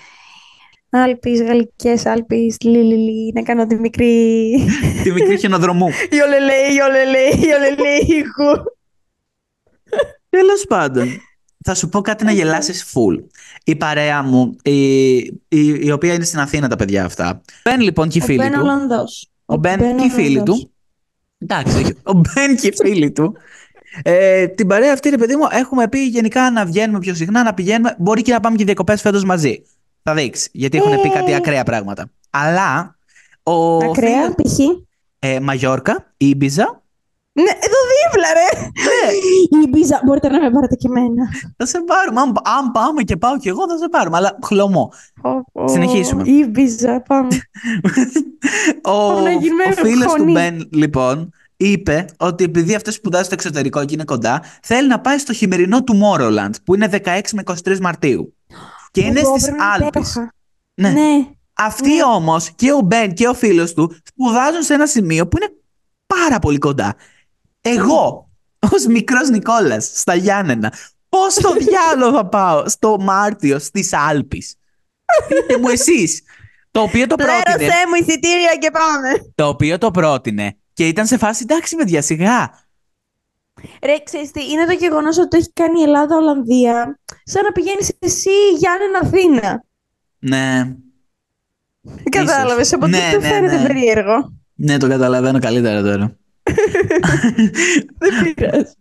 S2: Άλπεις, γαλλικές Άλπεις, λιλιλι, να κάνω τη μικρή...
S1: Τη μικρή χιονοδρομού.
S2: Ιολελέι, ιολελέι, ιολελέι, χου.
S1: Τέλος πάντων. Θα σου πω κάτι να γελάσεις full. Η παρέα μου, η, η, η οποία είναι στην Αθήνα τα παιδιά αυτά. Μπεν λοιπόν και οι
S2: Ο
S1: φίλοι
S2: Μπεν
S1: του.
S2: Ολλανδός.
S1: Ο Μπεν και οι φίλοι
S2: Ολλανδός.
S1: του. Εντάξει, όχι. ο Μπεν και οι φίλοι του. Ε, την παρέα αυτή, ρε παιδί μου, έχουμε πει γενικά να βγαίνουμε πιο συχνά, να πηγαίνουμε. Μπορεί και να πάμε και διακοπές φέτος μαζί. Θα δείξεις. Γιατί έχουν πει κάτι
S2: Ε.
S1: ακραία πράγματα. Αλλά. Ο
S2: Ακραία,
S1: φίλος-
S2: π.χ.
S1: ε, Μαγιόρκα, Ήμπιζα.
S2: Ναι, εδώ δίπλα, ρε. Η Μπίζα, μπορείτε να με πάρετε και εμένα.
S1: Θα σε πάρουμε. Αν, αν πάμε και πάω κι εγώ, θα σε πάρουμε. Αλλά χλωμό.
S2: Πω, πω.
S1: Συνεχίσουμε.
S2: Η Μπίζα, πάμε.
S1: ο
S2: Πάμε να γίνουμε
S1: ο φίλος του
S2: χωνί.
S1: Μπεν, λοιπόν, είπε ότι επειδή αυτός σπουδάζει στο εξωτερικό και είναι κοντά, θέλει να πάει στο χειμερινό Tomorrowland, που είναι 16 με 23 Μαρτίου. Και είναι
S2: Εγώ,
S1: στις
S2: πρέπει να είναι
S1: Άλπε.
S2: υπέροχα.
S1: Ναι.
S2: Ναι.
S1: Αυτοί
S2: Ναι.
S1: όμως και ο Μπεν και ο φίλος του σπουδάζουν σε ένα σημείο που είναι πάρα πολύ κοντά. Εγώ, ως μικρός Νικόλας, στα Γιάννενα, πώς στο διάλογο θα πάω στο Μάρτιο στις Άλπε. Πείτε μου εσείς. Το οποίο το πρότεινε.
S2: Πλέρωσέ μου εισιτήρια και πάμε.
S1: Το οποίο το πρότεινε. Και ήταν σε φάση εντάξει, παιδιά, σιγά.
S2: Ρε, ξέρεις τι, είναι το γεγονός ότι το έχει κάνει η Ελλάδα-Ολλανδία, σαν να πηγαίνεις εσύ Γιάννη Αθήνα.
S1: Ναι.
S2: Κατάλαβες, οπότε
S1: Ναι,
S2: δεν
S1: ναι,
S2: φαίνεται
S1: ναι.
S2: περίεργο.
S1: Ναι, το καταλαβαίνω καλύτερα τώρα.
S2: Δεν πειράζει.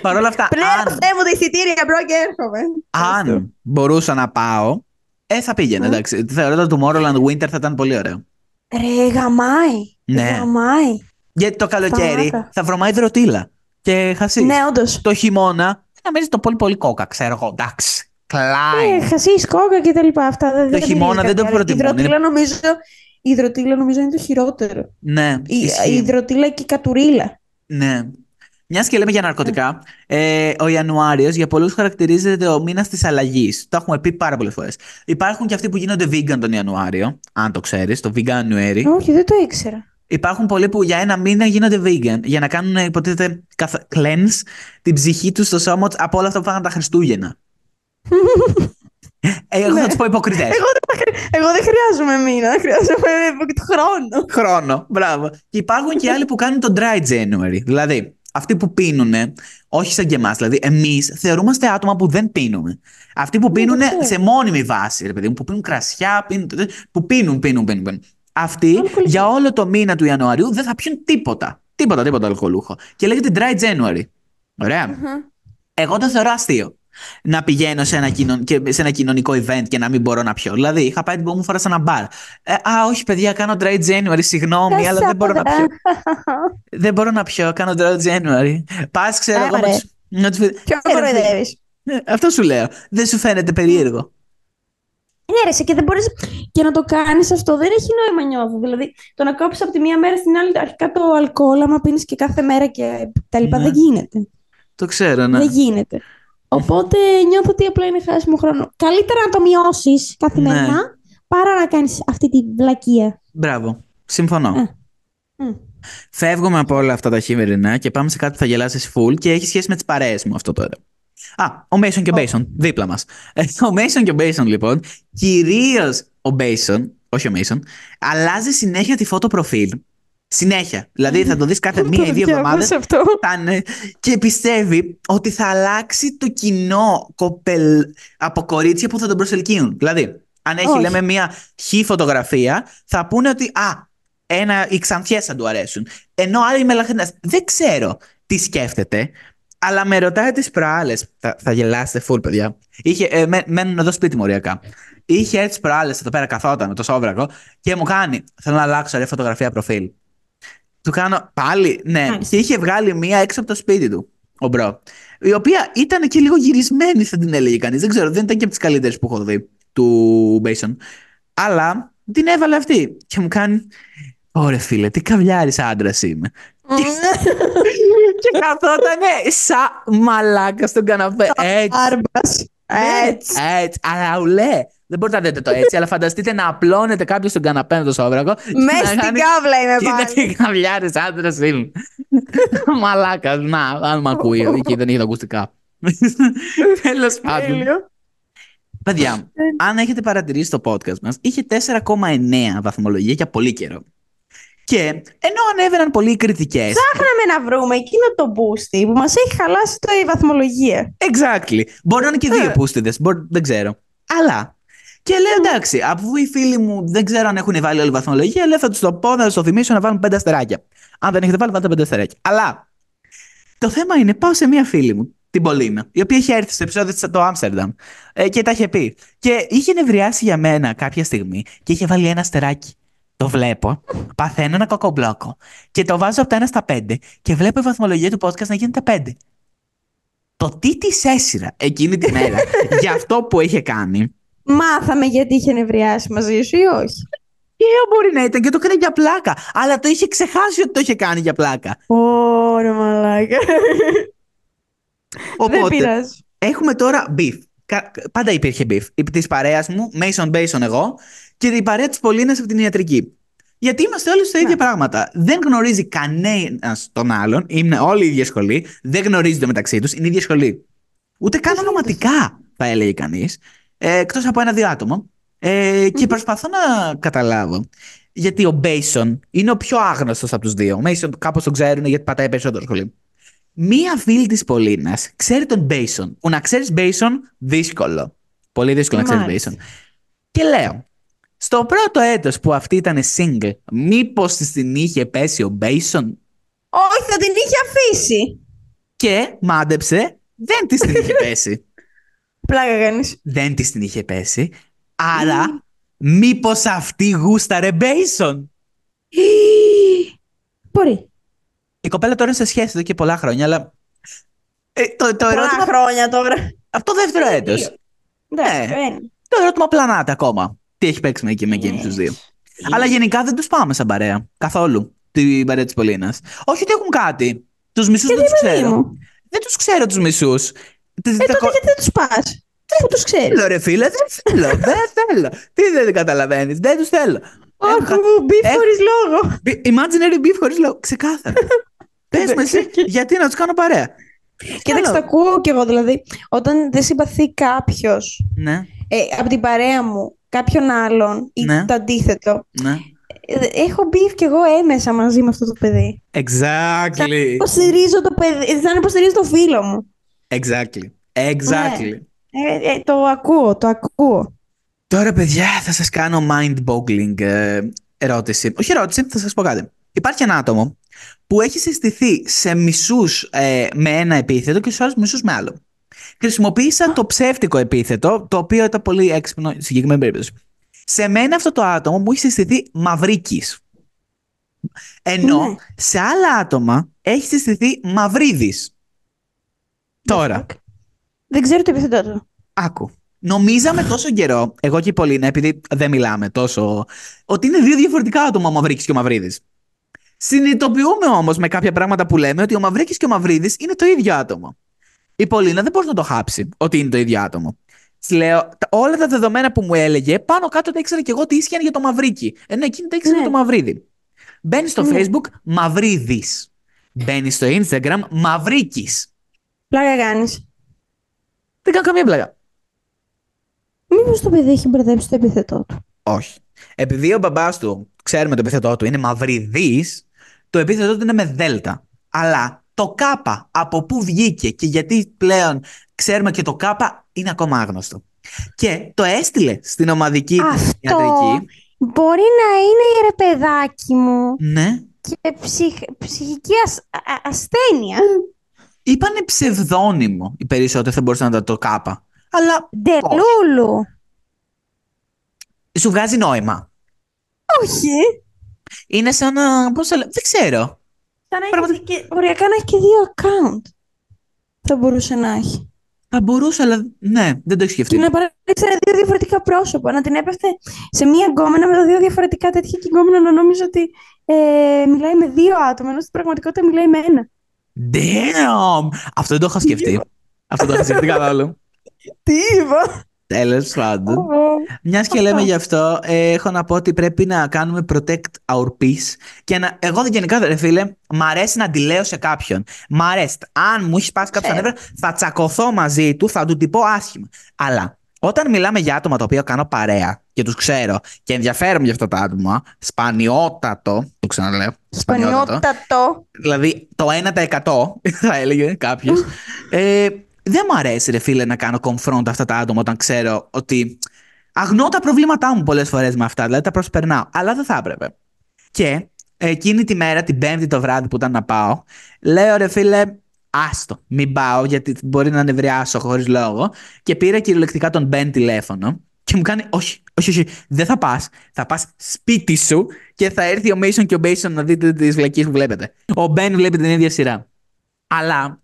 S1: Παρ' όλα αυτά, αν,
S2: Πλέρωσέ μου τα εισιτήρια, bro, και έρχομαι.
S1: αν μπορούσα να πάω, ε, θα πήγαινε,
S2: Ναι.
S1: εντάξει. Θεωρώ το Tomorrowland Winter θα ήταν πολύ ωραίο.
S2: Ρε, γαμάει.
S1: Ναι.
S2: Γαμάει.
S1: Γιατί το καλοκαίρι
S2: Σταμάτα.
S1: θα βρωμάει ιδρωτίλα. Και χασίς.
S2: Ναι, όντως.
S1: Το χειμώνα θα μείνει το πολύ πολύ κόκα, ξέρω εγώ. Εντάξει. Κλάιν.
S2: Ε, χασίς, κόκα και τα λοιπά. Αυτά δεν
S1: Το
S2: δεν
S1: χειμώνα
S2: είναι
S1: δεν το
S2: κάτι άλλο.
S1: προτιμούν,
S2: Η υδροτήλα νομίζω, η υδροτήλα νομίζω είναι το χειρότερο.
S1: ναι,
S2: Η,
S1: ισχύει.
S2: η υδροτήλα και η κατουρίλα.
S1: Ναι. Μιας και λέμε για ναρκωτικά, ε, ο Ιανουάριος για πολλούς χαρακτηρίζεται ο μήνας της αλλαγής. Το έχουμε πει πάρα πολλές φορές. Υπάρχουν και αυτοί που γίνονται vegan τον Ιανουάριο, αν το ξέρεις, το Veganuary.
S2: Όχι, δεν το ήξερα.
S1: Υπάρχουν πολλοί που για ένα μήνα γίνονται vegan για να κάνουν, υποτίθεται, καθ- cleanse την ψυχή τους στο σώμα τους από όλα αυτά που φάγανε τα Χριστούγεννα. ε, εγώ θα
S2: Ναι.
S1: τους πω υποκριτές.
S2: Εγώ, δεν, χρει- εγώ δεν χρειάζομαι μήνα, χρειάζομαι χρόνο.
S1: Χρόνο. Μπράβο. Και υπάρχουν και άλλοι που κάνουν το dry January. Δηλαδή, αυτοί που πίνουν, όχι σαν και εμάς. Δηλαδή, εμείς θεωρούμαστε άτομα που δεν πίνουμε. Αυτοί που πίνουν
S2: Ναι, το ξέρω.
S1: σε μόνιμη βάση, ρε παιδί μου, που πίνουν κρασιά, πίνουν, που πίνουν, πίνουν, πίνουν. πίνουν. Αυτοί
S2: Αλκοολικό.
S1: για όλο το μήνα του Ιανουαρίου δεν θα πιούν τίποτα. Τίποτα, τίποτα αλκοολούχο. Και λέγεται dry January. Ωραία. Εγώ το θεωρώ αστείο. Να πηγαίνω σε ένα, κοινων... και σε ένα κοινωνικό event και να μην μπορώ να πιω. Δηλαδή, είχα πάει την πρώτη μου φορά σε ένα μπαρ. Ε, α, όχι, παιδιά, κάνω dry January, συγγνώμη, αλλά δεν μπορώ να πιω. Δεν μπορώ να πιω, κάνω dry January. Πας, ξέρω
S2: Ε,
S1: εγώ.
S2: ωραία.
S1: με τους- να τους-
S2: Ποιο
S1: Ε, ρε,
S2: κοροϊδεύεις.
S1: ε, Αυτό σου λέω. Δεν σου φαίνεται περίεργο.
S2: Ναι, ρε, σε, και δεν μπορεί και να το κάνεις αυτό. Δεν έχει νόημα, νιώθω. Δηλαδή, το να κόψεις από τη μία μέρα στην άλλη αρχικά το αλκοόλ, άμα πίνεις και κάθε μέρα και τα λοιπά,
S1: Ναι.
S2: δεν γίνεται.
S1: Το ξέρω, ναι.
S2: Δεν γίνεται. Οπότε νιώθω ότι απλά είναι χάσιμο χρόνο. Καλύτερα να το μειώσεις καθημερινά
S1: Ναι.
S2: παρά να κάνεις αυτή τη βλακεία.
S1: Μπράβο. Συμφωνώ.
S2: Ε. Μμ.
S1: Φεύγουμε από όλα αυτά τα χειμερινά και πάμε σε κάτι που θα γελάσεις full και έχει σχέση με τις παρέες μου αυτό τώρα. Α, ο Mason και ο Mason, δίπλα μας. Ο Mason και ο Mason, λοιπόν, κυρίως ο Mason, όχι ο Mason, αλλάζει συνέχεια τη φώτο προφίλ. Συνέχεια. Δηλαδή θα το δεις κάθε μία ή δύο εβδομάδες.
S2: αυτό;
S1: θα είναι- και πιστεύει ότι θα αλλάξει το κοινό κοπελ... από κορίτσια που θα τον προσελκύουν. Δηλαδή, αν έχει,
S2: Όχι.
S1: λέμε, μία χι φωτογραφία, θα πούνε ότι Α, ένα, οι ξανθιές θα του αρέσουν. Ενώ άλλοι μελαχρινέ. Δεν ξέρω τι σκέφτεται, αλλά με ρωτάει τις προάλλες. Θα, θα γελάσετε full, παιδιά. Είχε, ε, με- μένουν εδώ σπίτι μου οριακά. Είχε έτσι προάλλες εδώ πέρα, καθόταν με το σόβρακο και μου κάνει. Θέλω να αλλάξω ρε φωτογραφία προφίλ. Του κάνω πάλι, ναι.
S2: Μάλιστα.
S1: Και είχε βγάλει μία έξω από το σπίτι του, ο bro. Η οποία ήταν και λίγο γυρισμένη, θα την έλεγε κανείς. Δεν ξέρω, δεν ήταν και από τις καλύτερες που έχω δει του Μπέισον. Αλλά την έβαλε αυτή. Και μου κάνει. Ωρε φίλε, τι καβλιάρης άντρας είμαι. και καθότανε σαν μαλάκα στον καναπέ. Έτσι.
S2: Άρμπας. Έτσι.
S1: Έτσι. Αλλά ουλέ. Δεν μπορείτε να δείτε το έτσι, αλλά φανταστείτε να απλώνετε κάποιος στον καναπέ με το σόβρακο. και
S2: Μέσα
S1: να
S2: στην
S1: κάνει-
S2: κάβλα είμαι
S1: Κοίτα
S2: πάλι.
S1: τι καβλιάρη άντρας είναι. Μαλάκας. Να, αν μ' ακούει. Εκεί δεν είχε τα ακουστικά. Τέλος πάντων.
S2: Τέλειο.
S1: Παιδιά, αν έχετε παρατηρήσει το podcast μας, είχε 4,9 βαθμολογία για πολύ καιρό. Και ενώ ανέβαιναν πολλοί οι κριτικές...
S2: Ψάχναμε να βρούμε εκείνο το boosty που μας έχει χαλάσει το η βαθμολογία.
S1: Exactly. Μπορεί να είναι και δύο
S2: Ε.
S1: πούστιδες, μπορεί- δεν ξέρω. Αλλά... Και λέω εντάξει, αφού οι φίλοι μου δεν ξέρω αν έχουν βάλει όλη βαθμολογία, λέω θα τους το πω, θα τους το θυμίσω να βάλουν πέντε αστεράκια. Αν δεν έχετε βάλει, βάλτε πέντε αστεράκια. Αλλά το θέμα είναι, πάω σε μία φίλη μου, την Πολίνα, η οποία είχε έρθει στο επεισόδιο της στο Άμστερνταμ ε, και τα είχε πει. Και είχε νευριάσει για μένα κάποια στιγμή και είχε βάλει ένα αστεράκι. Το βλέπω, παθαίνω ένα κοκομπλόκο και το βάζω από τα 1 στα 5 και βλέπω η βαθμολογία του podcast να γίνεται 5. Το τι της έσυρα εκείνη τη μέρα για αυτό που είχε κάνει.
S2: Μάθαμε γιατί είχε νευριάσει μαζί σου ή όχι.
S1: Και μπορεί να ήταν και το έκανε για πλάκα. Αλλά το είχε ξεχάσει ότι το είχε κάνει για πλάκα.
S2: Ωραία μαλάκα. Δεν
S1: Οπότε
S2: πειράζει.
S1: έχουμε τώρα beef. Κα- Πάντα υπήρχε beef. Της παρέας μου, Mason Bason εγώ, και η παρέα της Πολίνα από την ιατρική. Γιατί είμαστε όλοι στα ίδια πράγματα. Δεν γνωρίζει κανένας τον άλλον. Είναι όλοι η ίδια σχολή. Δεν γνωρίζονται μεταξύ τους. Είναι η ίδια σχολή. Ούτε καν
S2: γίνεται
S1: ονοματικά, θα έλεγε κανείς. Ε, Εκτός από ένα-δύο άτομα. Ε, και προσπαθώ να καταλάβω. Γιατί ο Μπέισον είναι ο πιο άγνωστος από τους δύο. Ο Μέισον κάπως τον ξέρουν γιατί πατάει περισσότερο σχολείο. Μία φίλη της Πολίνας ξέρει τον Μπέισον. Που να ξέρεις Μπέισον, δύσκολο. Πολύ δύσκολο να ξέρεις
S2: Μάλιστα.
S1: Μπέισον. Και λέω, στο πρώτο έτος που αυτή ήταν single, μήπως της την είχε πέσει ο Μπέισον;
S2: Όχι, θα την είχε αφήσει.
S1: και μάντεψε, δεν της την είχε πέσει.
S2: Πλάκα κάνεις.
S1: δεν της την είχε πέσει. Άρα, μήπως αυτή γούσταρε Μπέισον;
S2: Μπορεί.
S1: Η κοπέλα τώρα είναι σε σχέση εδώ και πολλά χρόνια, αλλά. Ε, το, το
S2: Πολλά
S1: ερώτημα.
S2: χρόνια τώρα.
S1: Αυτό δεύτερο έτος.
S2: Εντάξει,
S1: Ναι.
S2: βαίνει.
S1: Το ερώτημα πλανάται ακόμα. Τι έχει παίξει με εκεί με εκείνους
S2: Ναι.
S1: τους δύο. Αλλά γενικά δεν τους πάμε σαν παρέα. Καθόλου. Την παρέα της Πολίνα. Όχι ότι έχουν κάτι. Τους μισούς δεν τους
S2: παιδί
S1: ξέρω.
S2: μου.
S1: Δεν τους ξέρω τους μισούς.
S2: Ε, τότε γιατί δεν τους πας. Πού τους ξέρεις.
S1: θέλω, ρε φίλε, δεν θέλω. δεν θέλω. Τι δεν καταλαβαίνεις. Δεν τους θέλω.
S2: Όχι,
S1: Έχω-
S2: μου μπει
S1: έχω-
S2: χωρίς λόγο.
S1: Imaginary beef χωρίς λόγο. Ξεκάθαρα. Πες με εσύ, γιατί να τους κάνω παρέα;
S2: Κοίταξε, το ακούω κι εγώ. Δηλαδή, όταν δεν συμπαθεί κάποιος
S1: Ναι,
S2: ε, από την παρέα μου κάποιον άλλον ή
S1: Ναι.
S2: το αντίθετο,
S1: ναι.
S2: ε, έχω μπει κι εγώ έμεσα μαζί με αυτό το παιδί.
S1: Exactly.
S2: Υποστηρίζω το παιδί, ε, σαν υποστηρίζω το φίλο μου.
S1: Exactly. Exactly.
S2: Ε, ε, το ακούω, το ακούω.
S1: Τώρα, παιδιά, θα σας κάνω mind-boggling ε, ερώτηση. Όχι ερώτηση, θα σας πω κάτι. Υπάρχει ένα άτομο που έχει συστηθεί σε μισούς ε, με ένα επίθετο και στους άλλους μισούς με άλλο. Χρησιμοποίησα το ψεύτικο επίθετο, το οποίο ήταν πολύ έξυπνο στη συγκεκριμένη περίπτωση. Σε μένα αυτό το άτομο μου έχει συστηθεί μαυρίκης. Ενώ
S2: Ναι.
S1: σε άλλα άτομα έχει συστηθεί μαυρίδης. Τώρα.
S2: Δεν ξέρω το επιθετό του.
S1: Άκου. Νομίζαμε τόσο καιρό, εγώ και η Πολίνα, επειδή δεν μιλάμε τόσο, ότι είναι δύο διαφορετικά άτομα ο Μαυρίκης και ο Μαυρίδης. Συνειδητοποιούμε όμως με κάποια πράγματα που λέμε ότι ο Μαυρίκης και ο Μαυρίδης είναι το ίδιο άτομο. Η Πολίνα δεν μπορεί να το χάψει ότι είναι το ίδιο άτομο. Της λέω, τα- όλα τα δεδομένα που μου έλεγε, πάνω κάτω τα ήξερα και εγώ τι ίσχυαν για το Μαυρίκη. Ενώ εκείνη τα ήξερε
S2: Ναι.
S1: για το Μαυρίδη. Μπαίνει στο
S2: Ναι.
S1: Facebook, Μαυρίδης. Μπαίνει στο Instagram, Μαυρίκης.
S2: Πλάκα κάνεις.
S1: Δεν κάνω καμία πλάκα.
S2: Μήπως το παιδί έχει μπερδέψει το επιθετό του;
S1: Όχι. Επειδή ο μπαμπάς του, ξέρουμε το επίθετό του, είναι μαυριδή, το επίθετό του είναι με δέλτα. Αλλά το κάπα από πού βγήκε και γιατί πλέον ξέρουμε και το κάπα είναι ακόμα άγνωστο. Και το έστειλε στην ομαδική της
S2: Αυτό
S1: ιατρική.
S2: μπορεί να είναι ρε παιδάκι μου
S1: Ναι.
S2: και ψυχ, ψυχική ασ- α- α- ασθένεια.
S1: Είπανε ψευδόνυμο οι περισσότεροι θα μπορούσαν να τα το κάπα. Αλλά
S2: Ντελούλου.
S1: σου βγάζει νόημα.
S2: Όχι.
S1: Είναι σαν να. Πώς το λέω. Δεν ξέρω.
S2: Σαν να
S1: Πραγματικά-
S2: έχει και, οριακά να έχει και δύο account. Θα μπορούσε να έχει.
S1: Θα μπορούσε, αλλά ναι, δεν το έχει σκεφτεί.
S2: Και να παρέξερε δύο διαφορετικά πρόσωπα. Να την έπεφτε σε μία γκόμενα με τα δύο διαφορετικά τέτοια και η γκόμενα να νόμιζε ότι ε, μιλάει με δύο άτομα, ενώ στην πραγματικότητα μιλάει με ένα.
S1: Damn! Αυτό δεν το είχα σκεφτεί. Αυτό το είχα σκεφτεί καθόλου.
S2: Τι είπα;
S1: Τέλος πάντων. Μιας και λέμε γι' αυτό, ε, έχω να πω ότι πρέπει να κάνουμε protect our peace. Και να, εγώ γενικά, ρε φίλε, μ' αρέσει να αντιλέω σε κάποιον. Μ' αρέσει. Αν μου έχεις σπάσει κάποιο τα
S2: Ξέρω.
S1: νεύρα, θα τσακωθώ μαζί του, θα του την πω άσχημα. Αλλά όταν μιλάμε για άτομα τα οποία κάνω παρέα και τους ξέρω και ενδιαφέρομαι για αυτά τα άτομα, σπανιότατο, το ξαναλέω. Σπανιότατο.
S2: Σπανιότατο.
S1: Δηλαδή το 1% θα έλεγε κάποιος. ε, δεν μου αρέσει, ρε φίλε, να κάνω confront αυτά τα άτομα όταν ξέρω ότι αγνώ τα προβλήματά μου πολλές φορές με αυτά. Δηλαδή τα προσπερνάω. Αλλά δεν θα έπρεπε. Και εκείνη τη μέρα, την Πέμπτη το βράδυ που ήταν να πάω, λέω ρε φίλε, άστο, μην πάω γιατί μπορεί να νευριάσω χωρίς λόγο. Και πήρα κυριολεκτικά τον Μπεν τηλέφωνο και μου κάνει, όχι, όχι, όχι, δεν θα πας. Θα πας σπίτι σου και θα έρθει ο Mason και ο Mason να δείτε τις βλακίες που βλέπετε. Ο Μπεν βλέπει την ίδια σειρά. Αλλά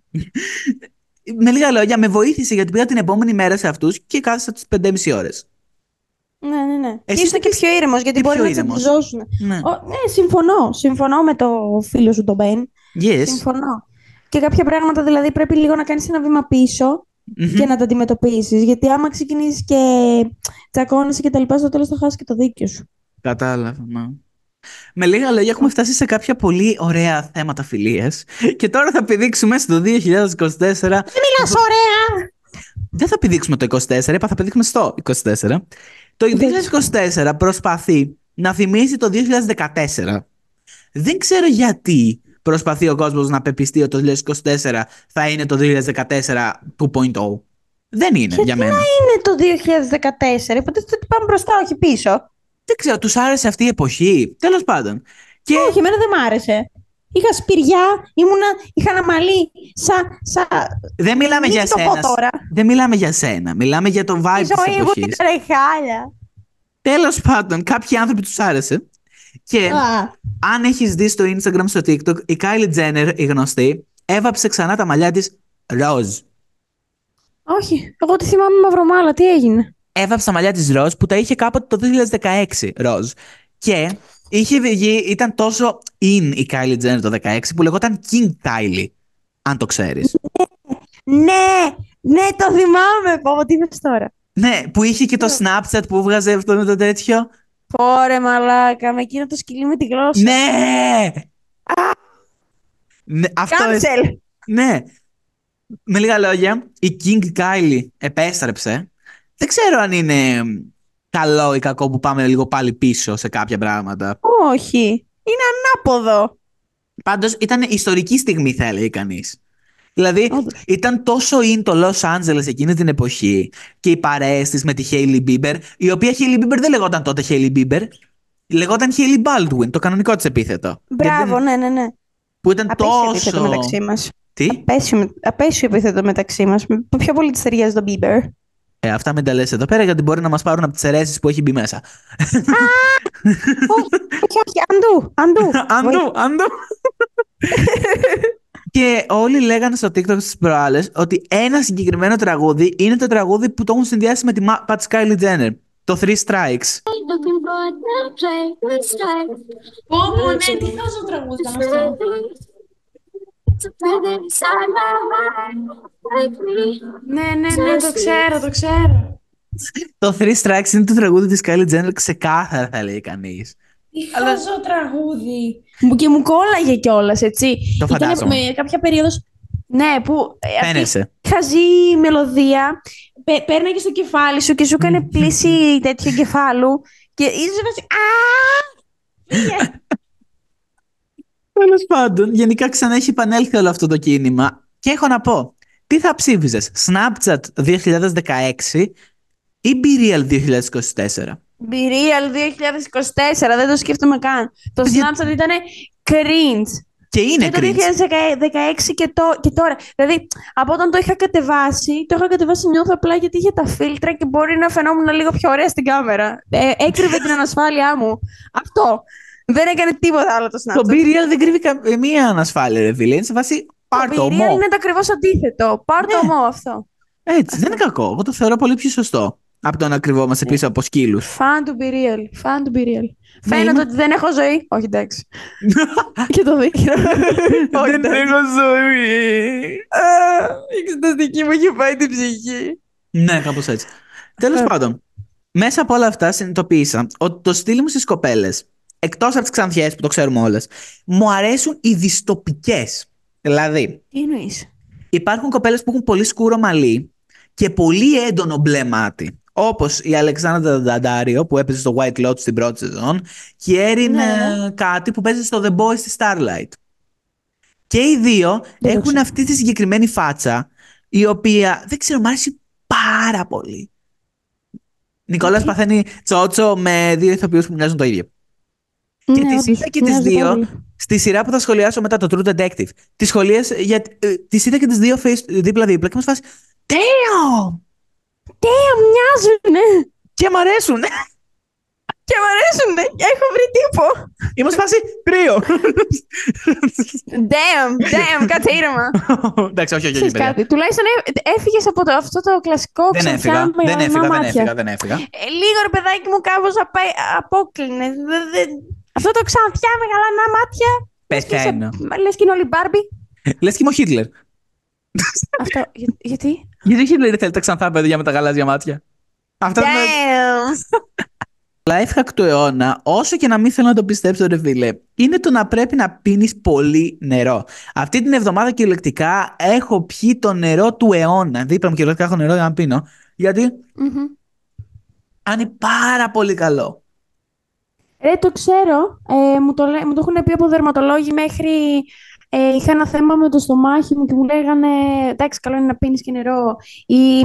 S1: με λίγα λόγια, με βοήθησε γιατί πήγα την επόμενη μέρα σε αυτούς και κάθισα τις 5,5 ώρες.
S2: Ναι, ναι, ναι.
S1: Εσύ
S2: και είστε και
S1: τι-
S2: πιο ήρεμος, γιατί
S1: τι
S2: μπορεί
S1: πιο
S2: να
S1: ήρεμος;
S2: τσαντιζώσουν.
S1: Ναι.
S2: Ο, ναι, συμφωνώ. Συμφωνώ με το φίλο σου τον Μπεν.
S1: Yes.
S2: Συμφωνώ. Και κάποια πράγματα δηλαδή πρέπει λίγο να κάνεις ένα βήμα πίσω
S1: Μμμ.
S2: και να τα αντιμετωπίσεις. Γιατί άμα ξεκινήσεις και τσακώνεσαι και τα λοιπά, στο τέλος θα χάσεις και το δίκιο σου.
S1: Κατάλαβα, ναι. Με λίγα λόγια, έχουμε φτάσει σε κάποια πολύ ωραία θέματα φιλίας και τώρα θα πηδήξουμε στο 2024
S2: Μιλάς ωραία!
S1: δεν θα πηδήξουμε το 24, είπα θα πηδήξουμε στο 24. Το 2024 προσπαθεί να θυμίσει το 2014. Δεν ξέρω γιατί προσπαθεί ο κόσμος να πεπιστεί ότι το 2024 θα είναι το 2014 2.0. Δεν είναι
S2: Γιατί
S1: για μένα.
S2: να είναι το 2014, υποτίθεται ότι πάμε μπροστά, όχι πίσω.
S1: Δεν ξέρω, τους άρεσε αυτή η εποχή. Τέλος πάντων. Και
S2: Όχι, εμένα δεν μ' άρεσε. Είχα σπηριά, ήμουνα, είχα ένα μαλλί σαν... Σα,
S1: δεν μιλάμε
S2: μην
S1: για
S2: το πω
S1: σένα.
S2: τώρα.
S1: Δεν μιλάμε για σένα. Μιλάμε για το vibe
S2: η
S1: της
S2: ζωή μου
S1: εποχής.
S2: ήταν χάλια.
S1: Τέλος πάντων, κάποιοι άνθρωποι τους άρεσε. Και
S2: Α,
S1: αν έχεις δει στο Instagram, στο TikTok, η Kylie Jenner, η γνωστή, έβαψε ξανά τα μαλλιά της ροζ.
S2: όχι, εγώ τη θυμάμαι μαυρομάλα, τι έγινε;
S1: Έβαψε τα μαλλιά της ροζ που τα είχε κάποτε το 2016 ροζ. Και είχε βγει, ήταν τόσο in η Kylie Jenner το 2016 που λεγόταν King Kylie. Αν το ξέρεις.
S2: Ναι, ναι, το θυμάμαι. Πω, πω, τι είπες τώρα.
S1: ναι, που είχε και το Snapchat που βγάζε αυτό με το τέτοιο.
S2: Πόρε μαλάκα, με εκείνο το σκυλί με τη γλώσσα.
S1: Ναι! ναι αυτό
S2: Cancel.
S1: Ναι. Με λίγα λόγια, η King Kylie επέστρεψε. Δεν ξέρω αν είναι καλό ή κακό που πάμε λίγο πάλι πίσω σε κάποια πράγματα.
S2: Όχι, είναι ανάποδο.
S1: Πάντως ήταν ιστορική στιγμή θα έλεγε κανείς. Δηλαδή
S2: Όντως.
S1: ήταν τόσο in το Los Angeles εκείνη την εποχή και οι παρέες της με τη Hailey Bieber, η οποία Hailey Bieber δεν λεγόταν τότε Hailey Bieber, λεγόταν Hailey Baldwin, το κανονικό της επίθετο.
S2: Μπράβο,
S1: Γιατί-
S2: ναι, ναι, ναι.
S1: Που ήταν
S2: Απέσιο επίθετο
S1: τόσο...
S2: μεταξύ μας.
S1: Τι;
S2: Απέσιο, απέσιο επίθετο μεταξύ μας. Πιο πολύ της ταιριάζει τον Bieber.
S1: Ε, αυτά μην τα λες εδώ πέρα γιατί μπορεί να μας πάρουν από τις αιρέσεις που έχει μπει μέσα.
S2: όχι, όχι, αντού, αντού.
S1: Αντού, αντού. και όλοι λέγανε στο TikTok στις προάλλες ότι ένα συγκεκριμένο τραγούδι είναι το τραγούδι που το έχουν συνδυάσει με τη Ma- Pat Kylie Jenner. Το Three Strikes.
S3: Looking for a play with style.
S2: Πω, πω, ναι, τι χάζω τραγούδι ήταν αυτό. Ναι, ναι, ναι, το ξέρω, το ξέρω.
S1: Το Three Strikes είναι το τραγούδι της Kylie Jenner ξεκάθαρα θα λέει κανείς.
S2: Τι χάζω τραγούδι. Μου- Και μου κόλλαγε κιόλας, έτσι.
S1: Το
S2: Ήταν
S1: φαντάζομαι.
S2: με κάποια περίοδος, ναι, που ε, αυτή
S1: Φαίνεσαι.
S2: η χαζή μελωδία πέ- πέρναγε στο κεφάλι σου και σου έκανε πλήση τέτοιο κεφάλου και είσαι σε φάση, Α! Φύγε.
S1: Τέλος πάντων, γενικά ξανά έχει επανέλθει όλο αυτό το κίνημα. Και έχω να πω, τι θα ψήφιζες, Snapchat 2016 ή Be Real 2024.
S2: Be Real 2024, δεν το σκέφτομαι καν. Το
S1: Παιδιά-
S2: Snapchat ήταν cringe.
S1: Και είναι
S2: και το
S1: cringe.
S2: 2016 και, το, και τώρα. Δηλαδή, από όταν το είχα κατεβάσει, το είχα κατεβάσει νιώθω απλά γιατί είχε τα φίλτρα και μπορεί να φαινόμουν λίγο πιο ωραία στην κάμερα. Ε, έκρυβε την ανασφάλειά μου. Αυτό. Δεν έκανε τίποτα άλλο το
S1: Το
S2: Snapchat.
S1: Be Real δεν κρύβει καμία ανασφάλεια, ρε φίλε. Είναι σε φάση πάρ' το
S2: Το Be Real
S1: ομό.
S2: είναι το ακριβώς αντίθετο. Πάρ το
S1: Ναι.
S2: ομό αυτό.
S1: Έτσι, δεν είναι κακό. Εγώ το θεωρώ πολύ πιο σωστό από το να κρυβόμαστε πίσω από σκύλους.
S2: Φαν του Be Real. Φαν του Be Real.
S1: Ναι,
S2: Φαίνεται
S1: είμαι-
S2: ότι δεν έχω ζωή. Όχι, εντάξει. και το δίκαιο. Όχι,
S1: Δεν
S2: εντάξει.
S1: έχω ζωή.
S2: Α, Η εξεταστική μου έχει πάει την ψυχή.
S1: Ναι, κάπως έτσι. Τέλος
S2: Ε.
S1: πάντων, μέσα από όλα αυτά συνειδητοποίησα ότι το στυλ μου στις κοπέλες, εκτός από τις ξανθιές που το ξέρουμε όλες, μου αρέσουν οι διστοπικέ. Δηλαδή,
S2: Τι εννοείς;
S1: υπάρχουν κοπέλες που έχουν πολύ σκούρο μαλλί και πολύ έντονο μπλε μάτι. Όπως η Αλεξάνδρα Δαντάριο που έπαιζε στο White Lotus στην πρώτη σεζόν και η Έριν
S2: Ναι,
S1: ε, κάτι που παίζει στο The Boys στη Starlight. Και οι δύο
S2: Δεν το
S1: έχουν
S2: ξέρω.
S1: αυτή τη συγκεκριμένη φάτσα η οποία δεν ξέρω, μου αρέσει πάρα πολύ. Νικόλας
S2: Γιατί;
S1: παθαίνει τσότσο με δύο ηθοποιούς που μοιάζουν το ίδιο. Και τις είδα και τις δύο στη σειρά που θα σχολιάσω μετά το True Detective. Τις σχολίασα, για, ε, τις είδα και τις δύο face δίπλα-δίπλα και μας φάση Damn!
S2: Damn, μοιάζουνε.
S1: Και μ' αρέσουν.
S2: Και μ' αρέσουνε. Έχω βρει τύπο.
S1: Είμαι σε φάση τρίο.
S2: Damn, damn, κάτσε ήρεμα.
S1: Εντάξει, όχι, όχι, όχι.
S2: Ξέρεις
S1: παιδιά.
S2: κάτι, τουλάχιστον έφυγες από το, αυτό το κλασικό
S1: Δεν
S2: ξανθιά
S1: έφυγα,
S2: με
S1: δεν
S2: γαλανά
S1: έφυγα, δεν
S2: μάτια.
S1: έφυγα, δεν έφυγα.
S2: Ε, λίγο ρε παιδάκι μου κάπως απέ- απόκλινε. Δεν- δεν- Αυτό το ξανθιά με γαλανά μάτια. λες και είσαι-
S1: Πεθαίνω.
S2: Λες και είναι όλοι Μπάρμπι.
S1: Λες και είμαι ο Χίτλερ.
S2: Αυτό, για- γιατί;
S1: Γιατί ο Χίτλερ θέλει τα ξανθά παιδιά με τα γαλάζια μάτια; Αυτό είναι...
S2: Damn.
S1: life hack του αιώνα, όσο και να μην θέλω να το πιστέψω, ρε φίλε, είναι το να πρέπει να πίνεις πολύ νερό. Αυτή την εβδομάδα κυριολεκτικά έχω πιει το νερό του αιώνα. Δίπλα μου κυριολεκτικά έχω νερό για να πίνω. Γιατί
S2: Μμμ.
S1: είναι πάρα πολύ καλό.
S2: Ε, το ξέρω. Ε, μου, το, λέ- μου το έχουν πει από δερματολόγοι μέχρι... Ε, είχα ένα θέμα με το στομάχι μου και μου λέγανε εντάξει, καλό είναι να πίνεις και νερό ή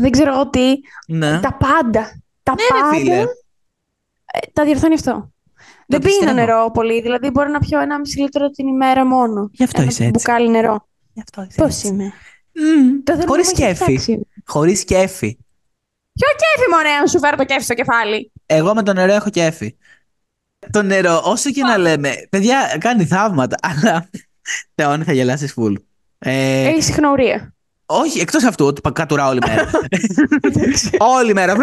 S2: δεν ξέρω εγώ τι.
S1: Ναι.
S2: Τα πάντα. Τα
S1: Ναι, ρε
S2: πάντα
S1: φίλε.
S2: ε, τα διορθώνει αυτό. Δεν πίνω
S1: πιστεύω.
S2: νερό πολύ, δηλαδή μπορώ να πιω ένα μισή λίτρο την ημέρα μόνο.
S1: Γι' αυτό
S2: ένα
S1: είσαι έτσι.
S2: μπουκάλι νερό.
S1: Γι' αυτό είσαι
S2: Πώς
S1: έτσι.
S2: είμαι.
S1: Μμμ,
S2: Το θέμα
S1: Χωρίς
S2: μου έχει
S1: κέφι.
S2: φτάσει.
S1: Χωρίς κέφι.
S2: Ποιο κέφι, μωρέ, αν σου φέρω το κέφι στο κεφάλι.
S1: Εγώ με το νερό έχω κέφι. Το νερό, όσο και να λέμε, παιδιά, κάνει θαύματα, αλλά Θεόνι θα γελάσεις φουλ. Ε,
S2: Έχει συχνορία.
S1: όχι, εκτός αυτού, ότι πα- κατουράω όλη μέρα. όλη μέρα.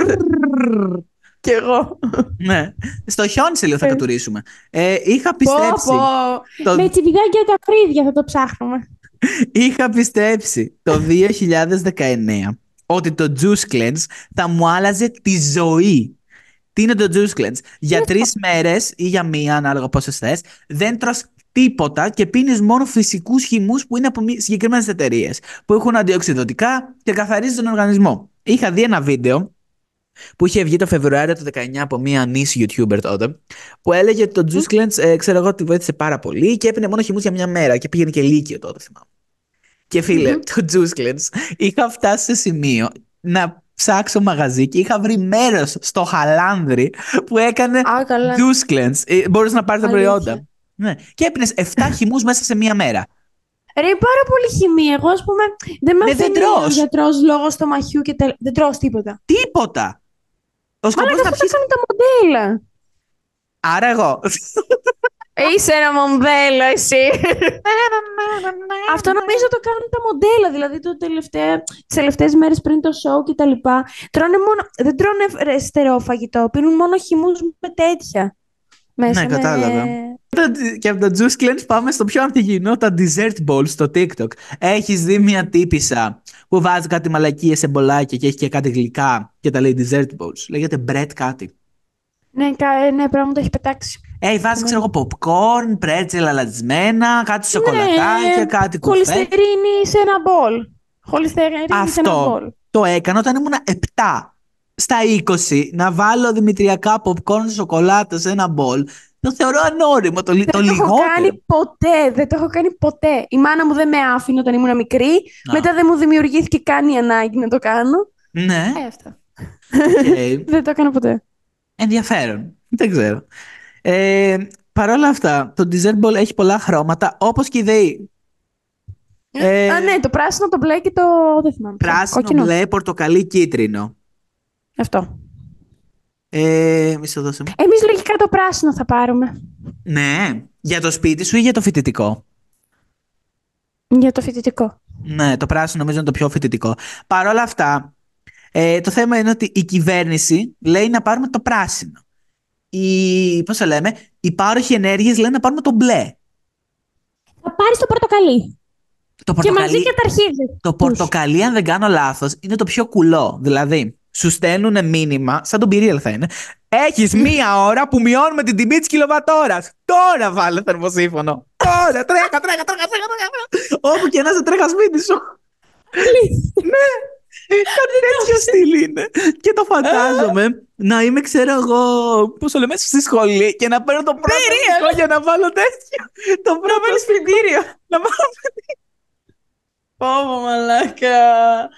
S2: Κι εγώ.
S1: ναι. Στο χιόνι σε λίγο θα
S2: Ε.
S1: κατουρίσουμε. Ε, είχα
S2: Πω,
S1: πιστέψει.
S2: πω.
S1: Το-
S2: Με τσιμπιδάκια τα φρύδια θα το ψάχνουμε.
S1: Είχα πιστέψει το 2019 ότι το Juice Cleanse θα μου άλλαζε τη ζωή. Τι είναι το Juice Cleanse? Για τρεις μέρες ή για μία, ανάλογα πόσες θες, δεν τρως τίποτα και πίνεις μόνο φυσικούς χυμούς που είναι από συγκεκριμένες εταιρείες. Που έχουν αντιοξυδοτικά και καθαρίζεις τον οργανισμό. Είχα δει ένα βίντεο που είχε βγει το Φεβρουάριο του 19 από μία niche YouTuber τότε, που έλεγε ότι το Juice Cleanse, ε, ξέρω εγώ, τη βοήθησε πάρα πολύ και έπινε μόνο χυμούς για μια μέρα και πήγαινε και λύκειο τότε, θυμάμαι. Και φίλε, το Juice Cleanse, είχα φτάσει σε σημείο να ψάξω μαγαζί και είχα βρει μέρος στο Χαλάνδρι που έκανε
S2: Α, καλά.
S1: Juice Cleanse. Ε, μπορείς να πάρεις τα
S2: Αλήθεια.
S1: προϊόντα. Ναι. Και έπινες 7 χυμούς μέσα σε μία μέρα.
S2: Ρε, πάρα πολύ χημία. Εγώ, ας πούμε, δεν με
S1: Ναι, δεν
S2: αφήνει
S1: τρως.
S2: ο γιατρός λόγω στομαχιού και τα... Δεν τρώω τίποτα.
S1: Τίποτα. Ο σκοπός
S2: Μάλακα,
S1: να
S2: αυτό
S1: πιεις...
S2: τα κάνουν τα μοντέλα.
S1: Άρα εγώ.
S2: Ε, Είσαι ένα μοντέλο, εσύ. Αυτό νομίζω το κάνουν τα μοντέλα. Δηλαδή, το τελευταία, τις τελευταίες μέρες πριν το show και τα λοιπά. Τρώνε μόνο, δεν τρώνε ρε, στερεό φαγητό. Πίνουν μόνο χυμούς με τέτοια. Μέσα
S1: Ναι,
S2: με-
S1: κατάλαβα. Και από το Juice Cleanse πάμε στο πιο ανθυγιεινό, τα dessert bowls στο TikTok. Έχεις δει μια τύπησα που βάζει κάτι μαλακίες σε μπολάκια και έχει και κάτι γλυκά και τα λέει dessert bowls. Λέγεται bread κάτι.
S2: Ναι, κα- ε, ναι, πράγμα το έχει πετάξει.
S1: Ε, βάζει, ξέρω εγώ, popcorn, πρέτσελ αλατισμένα, κάτι σοκολατάκια,
S2: Ναι,
S1: κάτι κουφέ.
S2: Χολυστερίνη σε ένα μπολ. Χολυστερίνη σε ένα
S1: Αυτό
S2: μπολ.
S1: το έκανα όταν ήμουν 7. Στα 20 να βάλω δημητριακά popcorn σοκολάτα σε ένα μπολ. Το θεωρώ ανώριμο, το, λι- το
S2: Δεν το έχω
S1: λιγότερο.
S2: κάνει ποτέ. Δεν το έχω κάνει ποτέ. Η μάνα μου δεν με άφηνε όταν ήμουν μικρή.
S1: Α.
S2: Μετά δεν μου δημιουργήθηκε καν η ανάγκη να το κάνω.
S1: Ναι,
S2: Ε, αυτό.
S1: οκ.
S2: Δεν το έκανα ποτέ.
S1: ενδιαφέρον. Δεν ξέρω. Ε, Παρ' όλα αυτά, το dessert bowl έχει πολλά χρώματα, όπως και η ΔΕΗ. Ε,
S2: Α, ναι, το πράσινο, το μπλε και το. Δεν θυμάμαι. ποιο.
S1: Πράσινο,
S2: Κόκκινο.
S1: μπλε, πορτοκαλί, κίτρινο.
S2: Αυτό.
S1: Ε, μισό δώσε μου.
S2: Εμείς λογικά το πράσινο θα πάρουμε.
S1: Ναι, για το σπίτι σου ή για το φοιτητικό;
S2: Για το φοιτητικό.
S1: Ναι, το πράσινο νομίζω είναι το πιο φοιτητικό. Παρ' όλα αυτά, ε, το θέμα είναι ότι η κυβέρνηση λέει να πάρουμε το πράσινο. Οι, πώς το λέμε, οι πάροχοι ενέργειες λένε να πάρουμε το μπλε.
S2: Θα πάρεις το πορτοκαλί.
S1: Το
S2: Και μαζί
S1: πορτοκαλί,
S2: καταρχίζεις.
S1: το πορτοκαλί, αν δεν κάνω λάθος, είναι το πιο κουλό. Δηλαδή, σου στέλνουν μήνυμα, σαν τον Πυρίελ θα είναι, έχεις μία ώρα που μειώνουμε την τιμή της κιλοβατόρας. Τώρα βάλε θερμοσύφωνο. Τώρα, τρέχα, τρέχα, τρέχα, τρέχα, τρέχα. Όπου και να σε τρέχας σπίτι σου. ναι, κάτι τέτοιο στυλ είναι. Και το φαντάζομαι να είμαι, ξέρω εγώ, πώς το λέμε, στη σχολή και να παίρνω το πρώτο υλικό για να βάλω τέτοιο. Το πρώτο σπιτήριο. Να βάλω
S2: Πόμο, μαλάκα.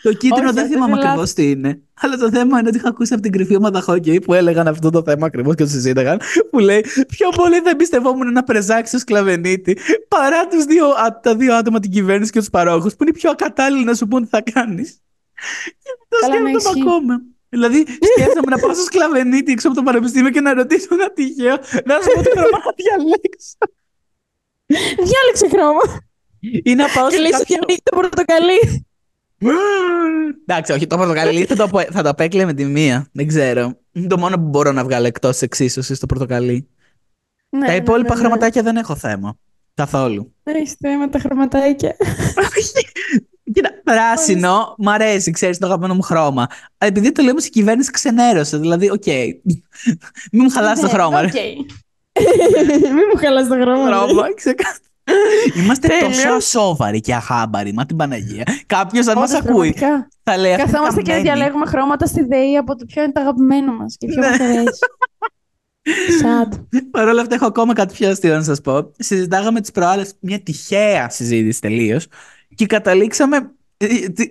S1: Το κίτρινο
S2: Όχι,
S1: δεν
S2: αυτό
S1: θυμάμαι
S2: είναι
S1: ακριβώς τι είναι. Αλλά το θέμα είναι ότι είχα ακούσει από την κρυφή ομάδα χόκκι που έλεγαν αυτό το θέμα ακριβώς και το συζήταγαν. Που λέει Πιο πολύ θα εμπιστευόμουν ένα πρεζάκι στο σκλαβενίτη παρά τους δύο, α- τα δύο άτομα, την κυβέρνηση και τους παρόχους, που είναι πιο ακατάλληλοι να σου πούν τι θα κάνεις. Και το
S2: Καλά, ναι,
S1: σκέφτομαι
S2: ισχύει.
S1: ακόμα. Δηλαδή, σκέφτομαι να πάω στο σκλαβενίτη έξω από το πανεπιστήμιο και να ρωτήσω ένα τυχαίο να σου πω τι χρώμα να διαλέξω.
S2: Διάλεξε χρώμα.
S1: Ή να πάω
S2: Και
S1: σε
S2: λες
S1: κάποιο
S2: ότι ανοίγει το πορτοκαλί.
S1: Εντάξει, όχι, το πορτοκαλί θα το, απο- θα το απέκλειε με τη μία. Δεν ξέρω. Είναι το μόνο που μπορώ να βγάλω εκτός εξίσωσης στο πορτοκαλί.
S2: Ναι,
S1: τα
S2: ναι,
S1: υπόλοιπα
S2: ναι, ναι.
S1: χρωματάκια δεν έχω θέμα. Καθόλου.
S2: Έχεις θέμα τα χρωματάκια.
S1: Κοίτα, Πράσινο, μ' αρέσει, ξέρεις το αγαπημένο μου χρώμα. Αλλά επειδή το λέμε στην κυβέρνηση ξενέρωσε. Δηλαδή, οκ. Μην μου χαλάσει το
S2: Ναι,
S1: χρώμα. ρε.
S2: οκ. Μην μου χαλάς το χρώμα. ρε.
S1: Χρώμα, ξεκάθαρα. Είμαστε
S2: Τέλειο.
S1: τόσο ασόβαροι και αχάμπαροι. Μα την Παναγία. Κάποιος, αν μας
S2: Όντως,
S1: ακούει,
S2: πραγματικά.
S1: θα λέει αυτή
S2: Καθόμαστε και
S1: καμένη.
S2: διαλέγουμε χρώματα στη ΔΕΗ από το ποιο είναι το αγαπημένο μας και ποιο
S1: Ναι.
S2: μας αρέσει. Sad.
S1: Παρ' όλα αυτά, έχω ακόμα κάτι πιο αστείο να σας πω. Συζητάγαμε τις προάλλες μια τυχαία συζήτηση τελείως και καταλήξαμε ε,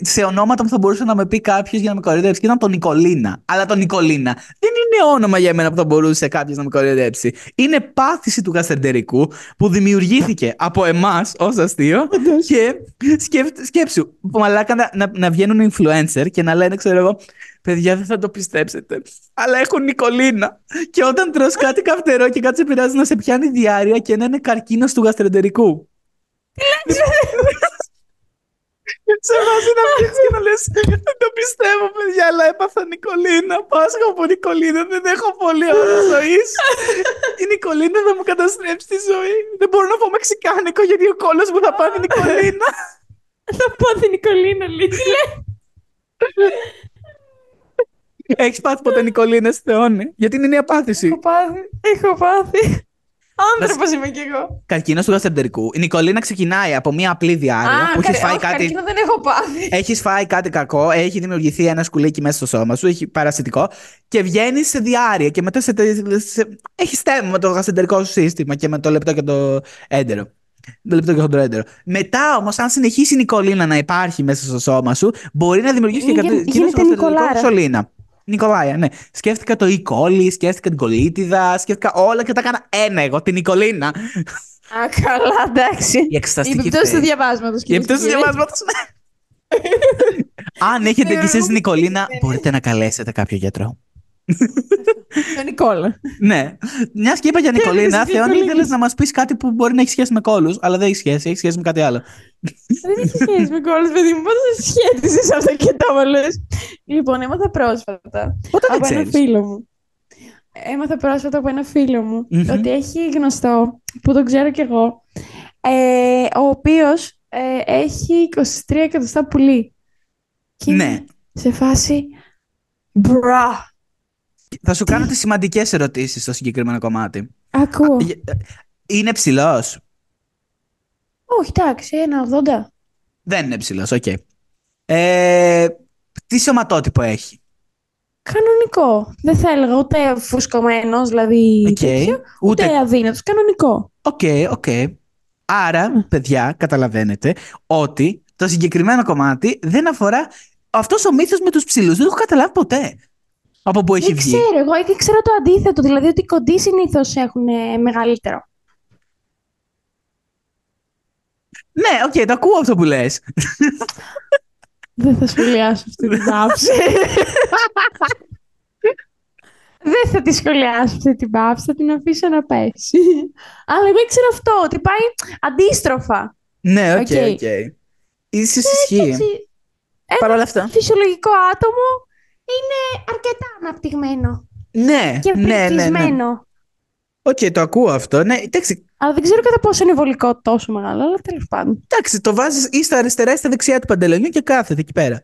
S1: σε ονόματα που θα μπορούσε να με πει κάποιος για να με κοροϊδέψει. Και ήταν το Νικολίνα. Αλλά το Νικολίνα δεν είναι όνομα για μένα που θα μπορούσε κάποιος να με κοροϊδέψει. Είναι πάθηση του γαστερντερικού που δημιουργήθηκε από εμάς ως αστείο. και σκέφ- σκέψου, που μαλάκα να, να, να βγαίνουν influencer και να λένε, ξέρω εγώ, παιδιά δεν θα το πιστέψετε, αλλά έχουν Νικολίνα. Και όταν τρως κάτι καυτερό και κάτι σε πειράζει να σε πιάνει διάρκεια και να είναι καρκίνος του γαστρεντερικού. Σε βάζει να βγεις και να λες Δεν το πιστεύω παιδιά αλλά έπαθα Νικολίνα Πάσχα από Νικολίνα Δεν έχω πολύ ώρα ζωής Η Νικολίνα θα μου καταστρέψει τη ζωή Δεν μπορώ να πω μεξικάνικο γιατί ο κόλλος μου θα πάθει Νικολίνα
S2: Θα πω την Νικολίνα λέει. Τι λέει.
S1: Έχεις πάθει ποτέ Νικολίνα Θεόνι Γιατί είναι η απάθηση
S2: Έχω πάθει. Έχω πάθει. Άνθρωπος είμαι κι εγώ.
S1: Καρκίνος του γαστρεντερικού Η Νικολίνα ξεκινάει από μια απλή διάρκεια Που
S2: καρ-
S1: έχεις φάει
S2: όχι,
S1: κάτι
S2: καρκίνο δεν έχω πάθει.
S1: Έχεις φάει κάτι κακό, έχει δημιουργηθεί ένα σκουλίκι μέσα στο σώμα σου, έχει παρασιτικό και βγαίνει σε διάρκεια και μετά σε, σε, έχει στέμμα με το γαστρεντερικό σου σύστημα και με το λεπτό και το έντερο. Το λεπτό και το έντερο. Μετά όμως, αν συνεχίσει η Νικολίνα να υπάρχει μέσα στο σώμα σου, μπορεί να δημιουργήσει και
S2: Γε-
S1: κάτι
S2: γίνεται Νικολάρα.
S1: Σωλήνα. Νικολάια, ναι. Σκέφτηκα το E. coli, σκέφτηκα την κολίτιδα, σκέφτηκα όλα και τα έκανα ένα εγώ, την Νικολίνα.
S2: Α, καλά, εντάξει.
S1: Η
S2: Η
S1: εξεταστική
S2: επιπτώση του
S1: θέση.
S2: διαβάσματος.
S1: Η
S2: κυρίες και
S1: επιπτώση του
S2: κύριοι.
S1: διαβάσματος, ναι. Αν έχετε κι εσείς Νικολίνα, μπορείτε να καλέσετε κάποιο γιατρό.
S2: Το Νικόλα.
S1: Ναι. Μιας και είπα για Νικολίνα,
S2: έπαιζε
S1: Θεόνι,
S2: Νικολίνης.
S1: ήθελε να μας πεις κάτι που μπορεί να έχει σχέση με κόλους, αλλά δεν έχει σχέση, έχει σχέση με κάτι άλλο.
S2: Δεν έχει σχέση με κόλλους, παιδί μου. Πώς θα σχέτισες αυτό και το έβαλες. Λοιπόν, έμαθα πρόσφατα
S1: Πότε δεν
S2: από ένα
S1: ξέρεις.
S2: φίλο μου. Έμαθα πρόσφατα από ένα φίλο μου
S1: Μμμ.
S2: ότι έχει γνωστό, που τον ξέρω κι εγώ, ε, ο οποίος ε, έχει 23 εκατοστά πουλί. Και
S1: Ναι.
S2: είναι σε φάση, bruh,
S1: Θα σου κάνω τις σημαντικές ερωτήσεις στο συγκεκριμένο κομμάτι.
S2: ακούω.
S1: Ε, Είναι ψηλός;
S2: Όχι, εντάξει, ένα 80.
S1: Δεν είναι ψηλός, οκ. Ε, τι σωματότυπο έχει;
S2: Κανονικό. Δεν θα έλεγα ούτε φουσκωμένος, δηλαδή
S1: Οκ.
S2: τέτοιο, ούτε,
S1: Ούτε.
S2: αδύνατος. Κανονικό.
S1: Οκ, οκ. Άρα, παιδιά, καταλαβαίνετε ότι το συγκεκριμένο κομμάτι δεν αφορά αυτός ο μύθος με τους ψηλούς. Δεν το έχω καταλάβει ποτέ. Από πού έχει
S2: Δεν
S1: βγει.
S2: ξέρω, εγώ και ξέρω το αντίθετο, δηλαδή ότι οι κοντοί συνήθως έχουν ε, μεγαλύτερο.
S1: Ναι, οκ, το ακούω αυτό που λες.
S2: Δεν θα σχολιάσω αυτή την πάυση. Δεν θα τη σχολιάσω αυτή την πάυση, θα την αφήσω να πέσει. Αλλά εγώ ήξερα αυτό, ότι πάει αντίστροφα.
S1: ναι, οκ,
S2: Οκ.
S1: οκ. Ίσως ισχύει.
S2: Εντάξει,
S1: Παρ' όλα αυτά.
S2: φυσιολογικό άτομο είναι αρκετά αναπτυγμένο
S1: Ναι,
S2: και
S1: ναι, ναι, ναι.
S2: πρικισμένο.
S1: Οκ, το ακούω αυτό. Ναι, εντάξει,
S2: Αλλά δεν ξέρω κατά πόσο είναι βολικό τόσο μεγάλο, αλλά τέλος πάντων.
S1: εντάξει, το βάζεις ή στα αριστερά ή στα δεξιά του παντελονιού και κάθεται εκεί πέρα.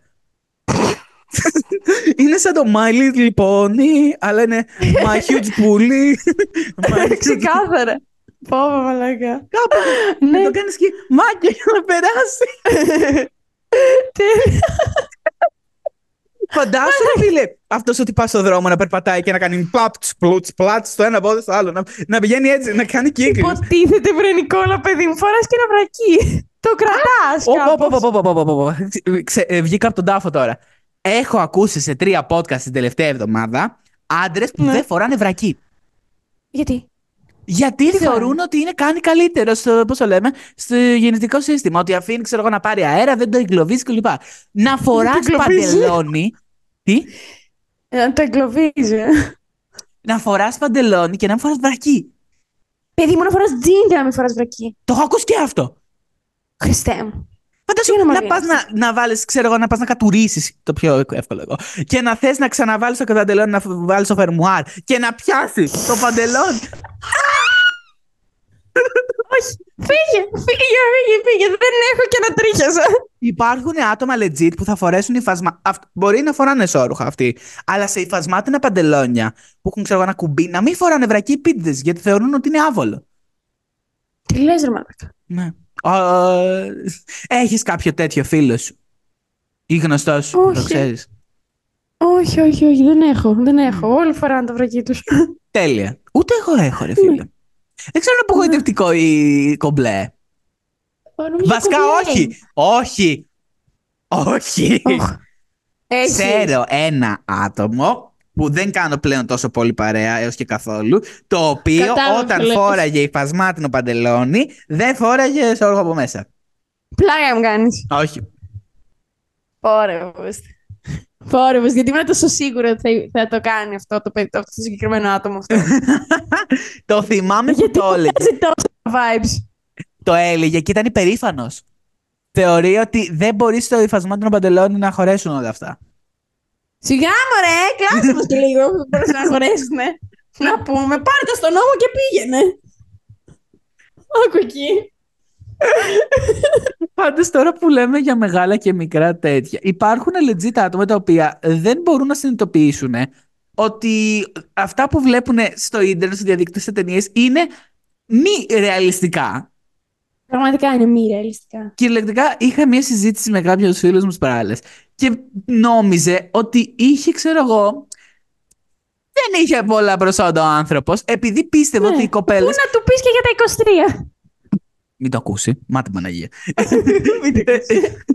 S1: είναι σαν το My Little Pony, αλλά είναι My Huge Bully. My Huge-
S2: Ξεκάθαρα. Πόβα μαλακά.
S1: Κάπου
S2: Ναι.
S1: να το κάνεις και μάκια για να περάσει.
S2: Τέλεια.
S1: Φαντάσου, ρε φίλε, αυτός ότι πας στον δρόμο να περπατάει και να κάνει πλάτς, πλούτς, πλάτς στο ένα πόδι στο άλλο. Να, να πηγαίνει έτσι, να κάνει κύκλους.
S2: Υποτίθεται, βρε Νικόλα, παιδί μου, φοράς και ένα βρακί. Το κρατάς
S1: Ωπ, ωπ,
S2: κάπως.
S1: ωπ, ωπ, ωπ, ωπ, ωπ. Ξε- ε, Βγήκα από τον τάφο τώρα. Έχω ακούσει σε τρία podcast την τελευταία εβδομάδα άντρες που
S2: Ναι.
S1: δεν φοράνε βρακί.
S2: Γιατί;
S1: Γιατί
S2: Τι
S1: θεωρούν
S2: φοράνε;
S1: ότι είναι κάνει καλύτερο στο, πώς το λέμε, στο γεννητικό σύστημα. Ότι αφήνει, ξέρω εγώ, να πάρει αέρα, δεν το εγκλωβίζει κλπ. Να φοράς
S2: εγκλωβίζει.
S1: παντελόνι. Τι;
S2: Να το εγκλωβίζει. ε.
S1: Να φοράς παντελόνι και να μην φοράς βρακί.
S2: Παιδί μου, να φοράς τζιν και να μην φοράς βρακί.
S1: Το έχω ακούσει και αυτό.
S2: Χριστέ μου.
S1: Φαντάσου
S2: Τι
S1: να
S2: ανομαλία
S1: πας
S2: είναι
S1: να, να βάλεις, ξέρω εγώ, να πας να κατουρίσεις, το πιο εύκολο εγώ, και να θες να ξαναβάλεις το παντελόνι, να βάλεις το φερμουάρ και να πιάσεις το παντελόνι.
S2: Όχι. Φύγε, φύγε, φύγε, φύγε. Δεν έχω και να τρίχιαζα.
S1: Υπάρχουν άτομα legit που θα φορέσουν υφασμα... αυ- Μπορεί να φοράνε σόρουχα αυτοί, αλλά σε υφασμάτινα παντελόνια που έχουν ξέρω εγώ, ένα κουμπί, να μην φοράνε βρακοί επίτηδες γιατί θεωρούν ότι είναι άβολο.
S2: Τι λες ρε μαλάκα;
S1: Ναι. Έχεις κάποιο τέτοιο φίλο σου; Ή γνωστός σου, που το
S2: Όχι.
S1: ξέρεις;
S2: Όχι, όχι, όχι, δεν έχω. Δεν έχω. Όλοι φοράνε τα βρακί τους.
S1: Τέλεια. Ούτε εγώ έχω, ρε φίλε. Δεν ξέρω αν είναι απογοητευτικό ή κομπλέ.
S2: Νομίζω
S1: Βασικά,
S2: κομπλέ.
S1: όχι. Όχι. Όχι.
S2: Οχ. Έχει.
S1: Ξέρω ένα άτομο που δεν κάνω πλέον τόσο πολύ παρέα έως και καθόλου, το οποίο
S2: Κατάλαβα
S1: όταν
S2: τι λες.
S1: φόραγε υφασμάτινο παντελόνι, δεν φόραγε σόργο από μέσα.
S2: Πλάκα μου κάνεις.
S1: Όχι.
S2: Πόρε, Πόρε, γιατί ήμουν τόσο σίγουρα ότι θα, θα το κάνει αυτό το, παιδί- αυτό το συγκεκριμένο άτομο αυτό.
S1: το θυμάμαι που
S2: γιατί
S1: το έλεγε.
S2: βγάζει τόσο vibes.
S1: Το έλεγε και ήταν υπερήφανος. Θεωρεί ότι δεν μπορείς στο υφασμάτινο παντελόνι να χωρέσουν όλα αυτά.
S2: Σιγά μωρέ, κλάσε μας και λίγο που μπορείς να χωρέσεις, ναι. Να πούμε, πάρε το στον νόμο και πήγαινε. Άκου εκεί.
S1: Πάντως τώρα που λέμε για μεγάλα και μικρά τέτοια, υπάρχουν legit άτομα τα οποία δεν μπορούν να συνειδητοποιήσουν ότι αυτά που βλέπουν στο ίντερνετ, στο διαδίκτυο, σε ταινίες είναι μη ρεαλιστικά.
S2: Πραγματικά είναι μη ρεαλιστικά.
S1: Κυριολεκτικά είχα μια συζήτηση με κάποιους φίλους μου παράλληλες και νόμιζε ότι είχε, ξέρω εγώ, δεν είχε πολλά προσόντα ο άνθρωπος, επειδή πίστευε
S2: Ναι.
S1: ότι οι κοπέλες.
S2: Πού να του πεις και για τα 23.
S1: Μην το ακούσει. Μάτι Παναγία.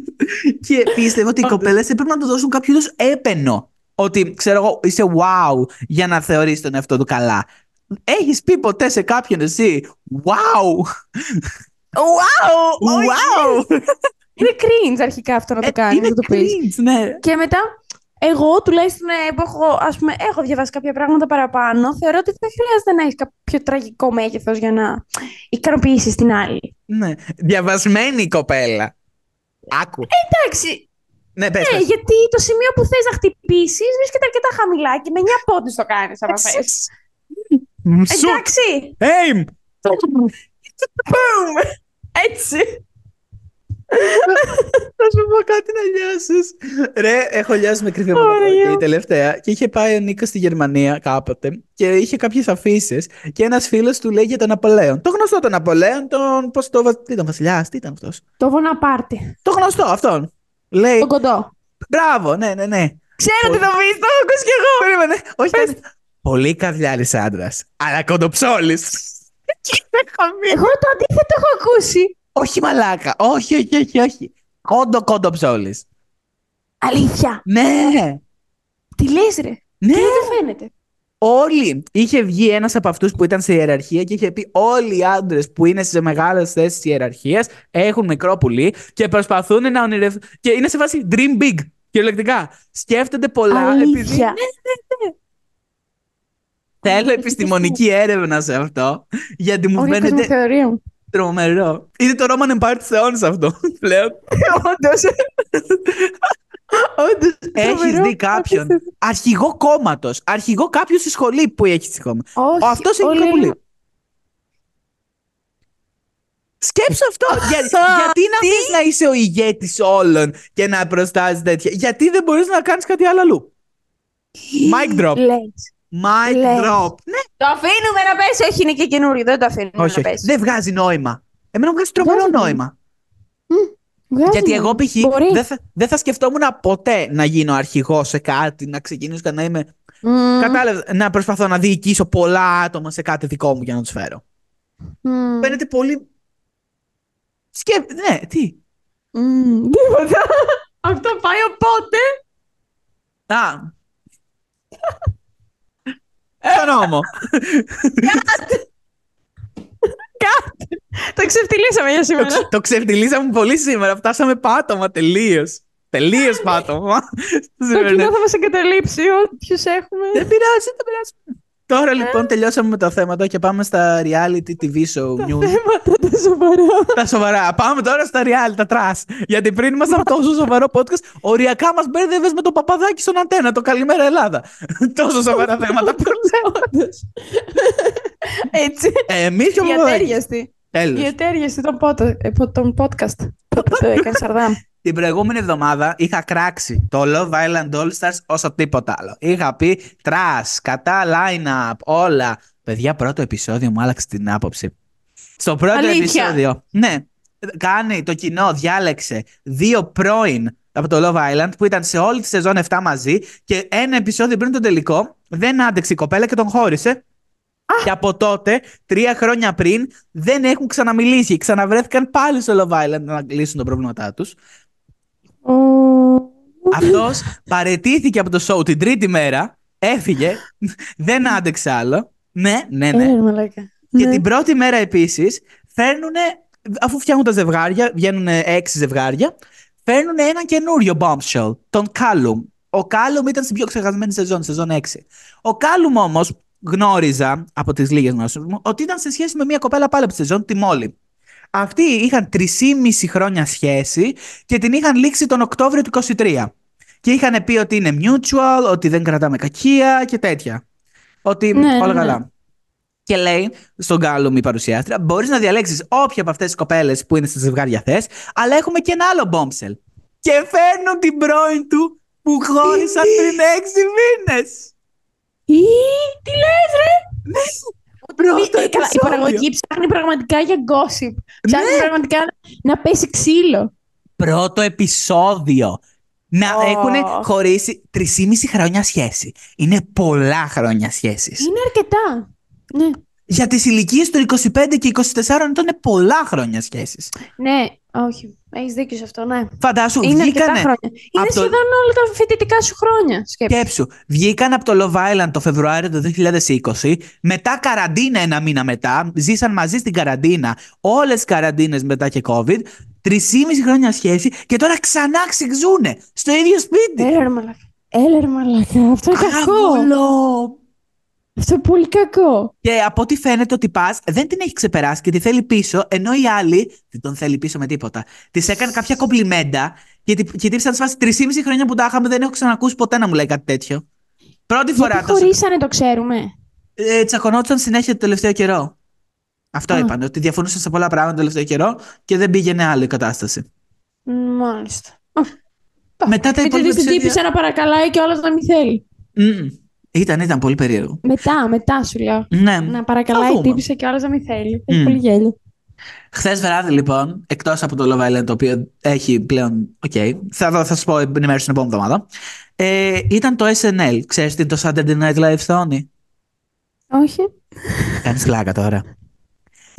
S1: και πίστευε ότι οι κοπέλες έπρεπε να του δώσουν κάποιο είδους έπαινο. Ότι ξέρω εγώ, είσαι wow για να θεωρήσει τον εαυτό του καλά. Έχεις πει ποτέ σε κάποιον εσύ wow!
S2: Wow!
S1: Wow!
S2: Είναι cringe αρχικά αυτό να το κάνεις,
S1: Ε, Είναι
S2: να το πεις.
S1: cringe, ναι.
S2: Και μετά, εγώ τουλάχιστον ε, που έχω, ας πούμε, έχω διαβάσει κάποια πράγματα παραπάνω, θεωρώ ότι δεν χρειάζεται να έχεις κάποιο τραγικό μέγεθος για να ικανοποιήσεις την άλλη.
S1: Ναι. Διαβασμένη η κοπέλα. Άκου.
S2: Εντάξει,
S1: Ναι, πες,
S2: ναι,
S1: πες.
S2: γιατί το σημείο που θες να χτυπήσεις βρίσκεται αρκετά χαμηλά και με 9 πόντους το κάνεις, άμα θες.
S1: Σου.
S2: Εντάξει,
S1: Aim!
S2: boom, έτσι.
S1: Θα σου πω κάτι να λιώσεις. Ρε, έχω λιώσει με κρυφή
S2: Ωραία.
S1: και η τελευταία. Και είχε πάει ο Νίκος στη Γερμανία κάποτε και είχε κάποιες αφήσεις. Και ένας φίλος του λέει για τον Απολέον. Το γνωστό τον Απολέον, τον. Πώς το. βα- Τι ήταν, Βασιλιάς, τι ήταν αυτός;
S2: Το Βοναπάρτε,
S1: Το γνωστό αυτόν. Λέει.
S2: το κοντό.
S1: Μπράβο, ναι, ναι, ναι.
S2: Ξέρω τι θα πεις, το έχω ακούσει κι εγώ.
S1: Περίμενε. Όχι, ήταν. Πολύ καβλιάρη άντρας. Αλλά κοντοψόλης. Και είναι χαμή.
S2: Εγώ το αντίθετο έχω ακούσει.
S1: Όχι μαλάκα. Όχι, όχι, όχι, όχι. Κόντο κοντοψόλη.
S2: Αλήθεια.
S1: Ναι.
S2: Τι λες ρε;
S1: Ναι.
S2: Και δεν φαίνεται;
S1: Όλοι. Είχε βγει ένας από αυτούς που ήταν σε ιεραρχία και είχε πει: Όλοι οι άντρες που είναι σε μεγάλες θέσεις ιεραρχίας έχουν μικρό πουλί και προσπαθούν να ονειρευτούν. Και είναι σε φάση dream big. Κυριολεκτικά. Σκέφτονται πολλά επειδή.
S2: Αλήθεια.
S1: Θέλω επιστημονική έρευνα σε αυτό. Γιατί μου
S2: Όλη η
S1: φαίνεται
S2: κοσμοθεωρία μου.
S1: Τρομερό. Είναι το Roman Empire τη αιώνα αυτό πλέον.
S2: Όντως. Όντως.
S1: Έχεις
S2: τρομερό.
S1: δει κάποιον; Αρχηγό κόμματος. Αρχηγό κάποιου στη σχολή που έχει στη κόμμα.
S2: Όχι.
S1: Ο αυτός έχει
S2: όλοι
S1: μικρό
S2: είναι-
S1: πουλί. Σκέψου αυτό. Για- γιατί να θες να είσαι ο ηγέτης όλων και να προστάζεις τέτοια; Γιατί δεν μπορείς να κάνεις κάτι άλλο αλλού; Mic drop.
S2: Λες.
S1: Mic
S2: Λες.
S1: drop. Ναι,
S2: Το αφήνουμε να πέσει. Όχι, είναι και καινούριο. Δεν το αφήνουμε
S1: όχι,
S2: να
S1: όχι.
S2: πέσει.
S1: Δεν βγάζει νόημα. Εμένα μου βγάζει τρομερό
S2: Βγάζει
S1: νόημα.
S2: Βγάζει
S1: Γιατί
S2: νόημα.
S1: εγώ π.χ.
S2: Μπορεί.
S1: δεν θα, δεν θα σκεφτόμουν ποτέ να γίνω αρχηγός σε κάτι, να ξεκινήσω και να είμαι.
S2: Μμμ.
S1: Κατάλαβε, να προσπαθώ να διοικήσω πολλά άτομα σε κάτι δικό μου για να τους φέρω.
S2: Μμμ.
S1: Φαίνεται πολύ. Σκέφ... Ναι, τι;
S2: Μμμ. Τίποτα. Αυτό πάει οπότε.
S1: Α. Στον νόμο.
S2: Το ξεφτιλίσαμε για
S1: το,
S2: σήμερα.
S1: ξε- το ξεφτιλίσαμε πολύ σήμερα. Φτάσαμε πάτωμα τελείως. Τελείως πάτωμα.
S2: Το
S1: Σήμερα, ναι.
S2: κοινό θα μας εγκαταλείψει. Όποιους έχουμε.
S1: Δεν πειράζει, δεν πειράζει. Τώρα λοιπόν τελειώσαμε με τα θέματα και πάμε στα reality TV show news.
S2: Θέματα τα σοβαρά.
S1: τα σοβαρά. Πάμε τώρα στα reality, τα trash. Γιατί πριν ήμασταν τόσο σοβαρό podcast, οριακά μας μπέρδευες με το παπαδάκι στον Αντέννα. Το Καλημέρα Ελλάδα. τόσο σοβαρά θέματα που λέμε.
S2: Όντως. Έτσι.
S1: Εμεί και ο
S2: Η
S1: παπαδάκης.
S2: ατέριαστη.
S1: Τέλος.
S2: Η ετέριαση των, pod- ε, πο- των podcast. Πότε το έκανε Σαρδάμ;
S1: Την προηγούμενη εβδομάδα είχα κράξει το Love Island All Stars όσο τίποτα άλλο. Είχα πει τρας, κατά line-up, όλα. Παιδιά, πρώτο επεισόδιο μου άλλαξε την άποψη. Στο πρώτο
S2: Αλήθεια;
S1: επεισόδιο, ναι, κάνει το κοινό, διάλεξε δύο πρώην από το Love Island που ήταν σε όλη τη σεζόν 7 μαζί και ένα επεισόδιο πριν τον τελικό δεν άντεξε η κοπέλα και τον χώρισε. Και από τότε, τρία χρόνια πριν, δεν έχουν ξαναμιλήσει. Ξαναβρέθηκαν πάλι στο Love Island να λύσουν τα προβλήματά τους. Αυτός παρετήθηκε από το show την τρίτη μέρα, έφυγε, δεν άντεξε άλλο. Ναι, ναι, ναι.
S2: Ε, μαλάκα.
S1: Και
S2: Ναι.
S1: την πρώτη μέρα επίσης φέρνουν, αφού φτιάχνουν τα ζευγάρια, βγαίνουν έξι ζευγάρια, φέρνουν ένα καινούριο bombshell, τον Κάλουμ. Ο Κάλουμ ήταν στην πιο ξεχασμένη σεζόν, σεζόν 6. Ο Κάλουμ όμως γνώριζα από τις λίγες γνώσεις μου ότι ήταν σε σχέση με μια κοπέλα πάλι από τη σεζόν, τη Μόλι. Αυτοί είχαν 3,5 χρόνια σχέση και την είχαν λήξει τον Οκτώβριο του 23. Και είχαν πει ότι είναι mutual, ότι δεν κρατάμε κακία και τέτοια. Ότι
S2: Ναι,
S1: όλα
S2: ναι.
S1: καλά. Και λέει στον Γκάλουμ η παρουσιάστρια: Μπορείς να διαλέξεις όποια από αυτές τις κοπέλες που είναι στα ζευγάρια θες, αλλά έχουμε και ένα άλλο bombshell. Και φέρνουν την πρώην του που χώρισαν πριν έξι μήνες.
S2: Ή, τι λες ρε!
S1: Πρώτο
S2: Μη- ε, καλά, Η
S1: επεισόδιο.
S2: παραγωγή ψάχνει πραγματικά για gossip. Ψάχνει
S1: Ναι.
S2: πραγματικά να πέσει ξύλο.
S1: Πρώτο επεισόδιο. Να
S2: Ω.
S1: έχουν χωρίσει 3,5 χρόνια σχέση. Είναι πολλά χρόνια σχέσει.
S2: Είναι αρκετά. Ναι.
S1: Για τις ηλικίες του 25 και 24 ετών είναι πολλά χρόνια σχέσει.
S2: Ναι, όχι. Έχεις δίκιο σε αυτό, ναι.
S1: Φαντάσου,
S2: Είναι αρκετά
S1: βγήκανε.
S2: χρόνια. Είναι
S1: από το-
S2: σχεδόν όλα τα φοιτητικά σου χρόνια. Σκέψου.
S1: Σκέψου, βγήκαν από το Love Island το Φεβρουάριο του 2020, μετά καραντίνα ένα μήνα μετά, ζήσαν μαζί στην καραντίνα, όλες τις καραντίνες μετά και COVID, 3,5 χρόνια σχέση και τώρα ξανά ξυξούνε στο ίδιο σπίτι.
S2: Έλα ρε μαλάκα. Έλα ρε μαλάκα. Αυτό είναι κακό.
S1: Άβολο.
S2: Αυτό είναι πολύ κακό.
S1: Και από ό,τι φαίνεται ότι πας δεν την έχει ξεπεράσει και τη θέλει πίσω, ενώ η άλλη δεν τον θέλει πίσω με τίποτα. Της έκανε κάποια κομπλιμέντα και τη και τη ήρθε να τη φάσει 3,5 χρόνια που τα είχαμε, δεν έχω ξανακούσει ποτέ να μου λέει κάτι τέτοιο. Πρώτη φορά
S2: Γιατί
S1: τόσο-
S2: χωρίσανε, το ξέρουμε.
S1: Ε, τσακωνόντουσαν συνέχεια το τελευταίο καιρό. Αυτό
S2: Α.
S1: είπαν, ότι διαφωνούσαν σε πολλά πράγματα το τελευταίο καιρό και δεν πήγαινε άλλο η κατάσταση.
S2: Μ, Μάλιστα. Α,
S1: Μετά τα
S2: Γιατί
S1: υπόλοιπα
S2: δεις την
S1: επεισόδια...
S2: τύπησα να παρακαλάει και όλος να μην θέλει.
S1: Μμμ. Ήταν, ήταν πολύ περίεργο.
S2: Μετά, μετά σου λέω.
S1: Ναι.
S2: Να παρακαλάει
S1: Θα
S2: η
S1: δούμε.
S2: τύπησα και όλος να μην θέλει. Έχει
S1: Μμ.
S2: πολύ γέλιο.
S1: Χθες βράδυ, λοιπόν, εκτός από το Love Island, το οποίο έχει πλέον. Οκ, θα, θα, θα σας πω ενημέρωση την επόμενη εβδομάδα. Ε, ήταν το SNL. Ξέρεις τι είναι το Saturday Night Live, Θεώνη.
S2: Όχι.
S1: Κάνεις πλάκα τώρα.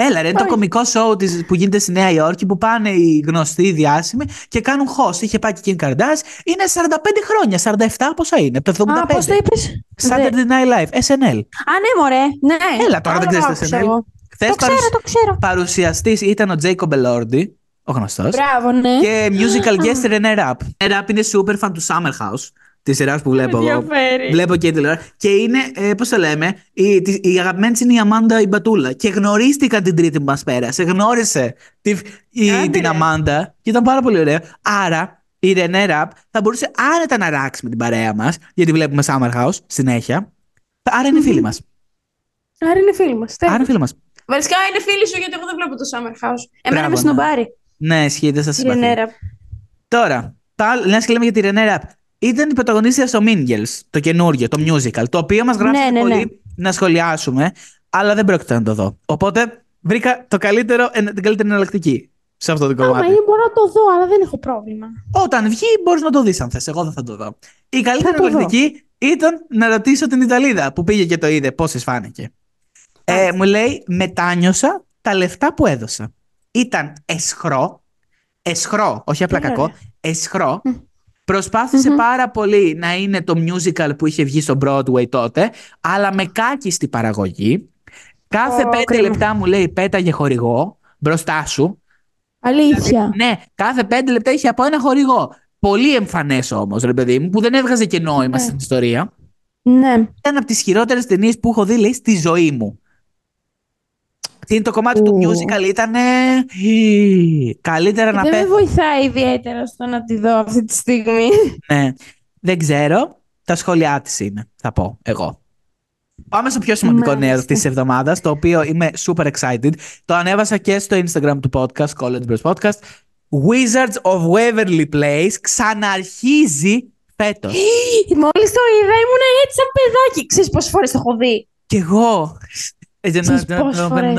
S1: Έλα, ρε, είναι το
S2: Όχι.
S1: κωμικό show της, που γίνεται στη Νέα Υόρκη που πάνε οι γνωστοί, οι διάσημοι και κάνουν host. Είχε πάει και η Kim Kardashian. Είναι 45 χρόνια, 47 πόσα είναι, από το 75.
S2: Α, πώς το είπες;
S1: Saturday Night Live, SNL.
S2: Α, ναι, μωρέ. Ναι.
S1: Έλα, τώρα δεν
S2: Άρα
S1: ξέρεις το
S2: άκουσα
S1: SNL.
S2: εγώ.
S1: Χθες
S2: Το ξέρω, το ξέρω.
S1: παρουσιαστής ήταν ο Jacob Elordi, ο γνωστός.
S2: Μπράβο, ναι.
S1: Και musical guest René Rapp. René Rapp είναι super fan του Summer House, τη σειράς που βλέπω εγώ.
S2: ενδιαφέρει.
S1: Βλέπω και τηλεόραση. Και είναι, ε, πώς το λέμε, η, τη- η αγαπημένη της είναι η Αμάντα η Μπατούλα. Και γνωρίστηκαν την τρίτη που μας πέρασε. Γνώρισε τη, η-
S2: Άντε,
S1: την
S2: ρε.
S1: Αμάντα και ήταν πάρα πολύ ωραίο. Άρα η Ρενέ Ραπ θα μπορούσε άνετα να ράξει με την παρέα μας, γιατί βλέπουμε Summer House συνέχεια. Άρα είναι φίλη μας.
S2: Άρα είναι φίλοι μας.
S1: Άρα είναι φίλη μας.
S2: Βασικά είναι φίλοι σου γιατί εγώ δεν βλέπω το Summer House. Εμένα
S1: Μπράβο,
S2: με σνομπάρει.
S1: Ναι, ισχύει, δεν σα
S2: Η
S1: συμπαθεί.
S2: Ρενέρα.
S1: Τώρα, λες και λέμε για τη Ρενέ Ραπ. Ήταν η πρωταγωνίστρια στο Mean Girls, το καινούργιο, το musical, το οποίο μας γράψανε
S2: Ναι, ναι,
S1: πολύ
S2: ναι.
S1: να σχολιάσουμε, αλλά δεν πρόκειται να το δω. Οπότε βρήκα το καλύτερο, εν- την καλύτερη εναλλακτική σε αυτό το
S2: Άμα
S1: κομμάτι.
S2: είναι μπορώ να το δω, αλλά δεν έχω πρόβλημα.
S1: Όταν βγει, μπορείς να το δεις αν θες. Εγώ δεν θα το δω. Η καλύτερη
S2: το δω.
S1: εναλλακτική ήταν να ρωτήσω την Ιταλίδα που πήγε και το είδε, πώς της φάνηκε. Ε, μου λέει, μετάνιωσα τα λεφτά που έδωσα. Ήταν εσχρό, εσχρό, όχι απλά
S2: Έλα,
S1: κακό,
S2: ρε.
S1: εσχρό. Προσπαθησε
S2: Μμμ.
S1: πάρα πολύ να είναι το musical που είχε βγει στο Broadway τότε, αλλά με κάκιστη παραγωγή. Κάθε
S2: Ω,
S1: πέντε
S2: κρίμα.
S1: λεπτά μου λέει πέταγε χορηγό μπροστά σου.
S2: Αλήθεια.
S1: Ναι, κάθε πέντε λεπτά είχε από ένα χορηγό. Πολύ εμφανές όμως, ρε παιδί μου, που δεν έβγαζε και νόημα
S2: Ναι.
S1: στην ιστορία.
S2: Ναι.
S1: Ήταν από τις χειρότερες ταινίες που έχω δει, λέει, στη ζωή μου. Είναι το κομμάτι του
S2: Ου.
S1: musical ήταν. Καλύτερα να
S2: Δεν με
S1: πέφτει.
S2: βοηθάει ιδιαίτερα στο να τη δω αυτή τη στιγμή.
S1: Ναι. Δεν ξέρω. Τα σχόλιά της είναι, θα πω εγώ. Πάμε στο πιο σημαντικό
S2: Μάλιστα.
S1: νέο της εβδομάδας, το οποίο είμαι super excited. Το ανέβασα και στο Instagram του podcast, College Bros Podcast. Wizards of Waverly Place ξαναρχίζει φέτος.
S2: Μόλις το είδα, ήμουν έτσι σαν παιδάκι. Ξέρεις πόσες φορές το έχω δει.
S1: Κι εγώ.
S2: Ξέρεις πόσες φορές;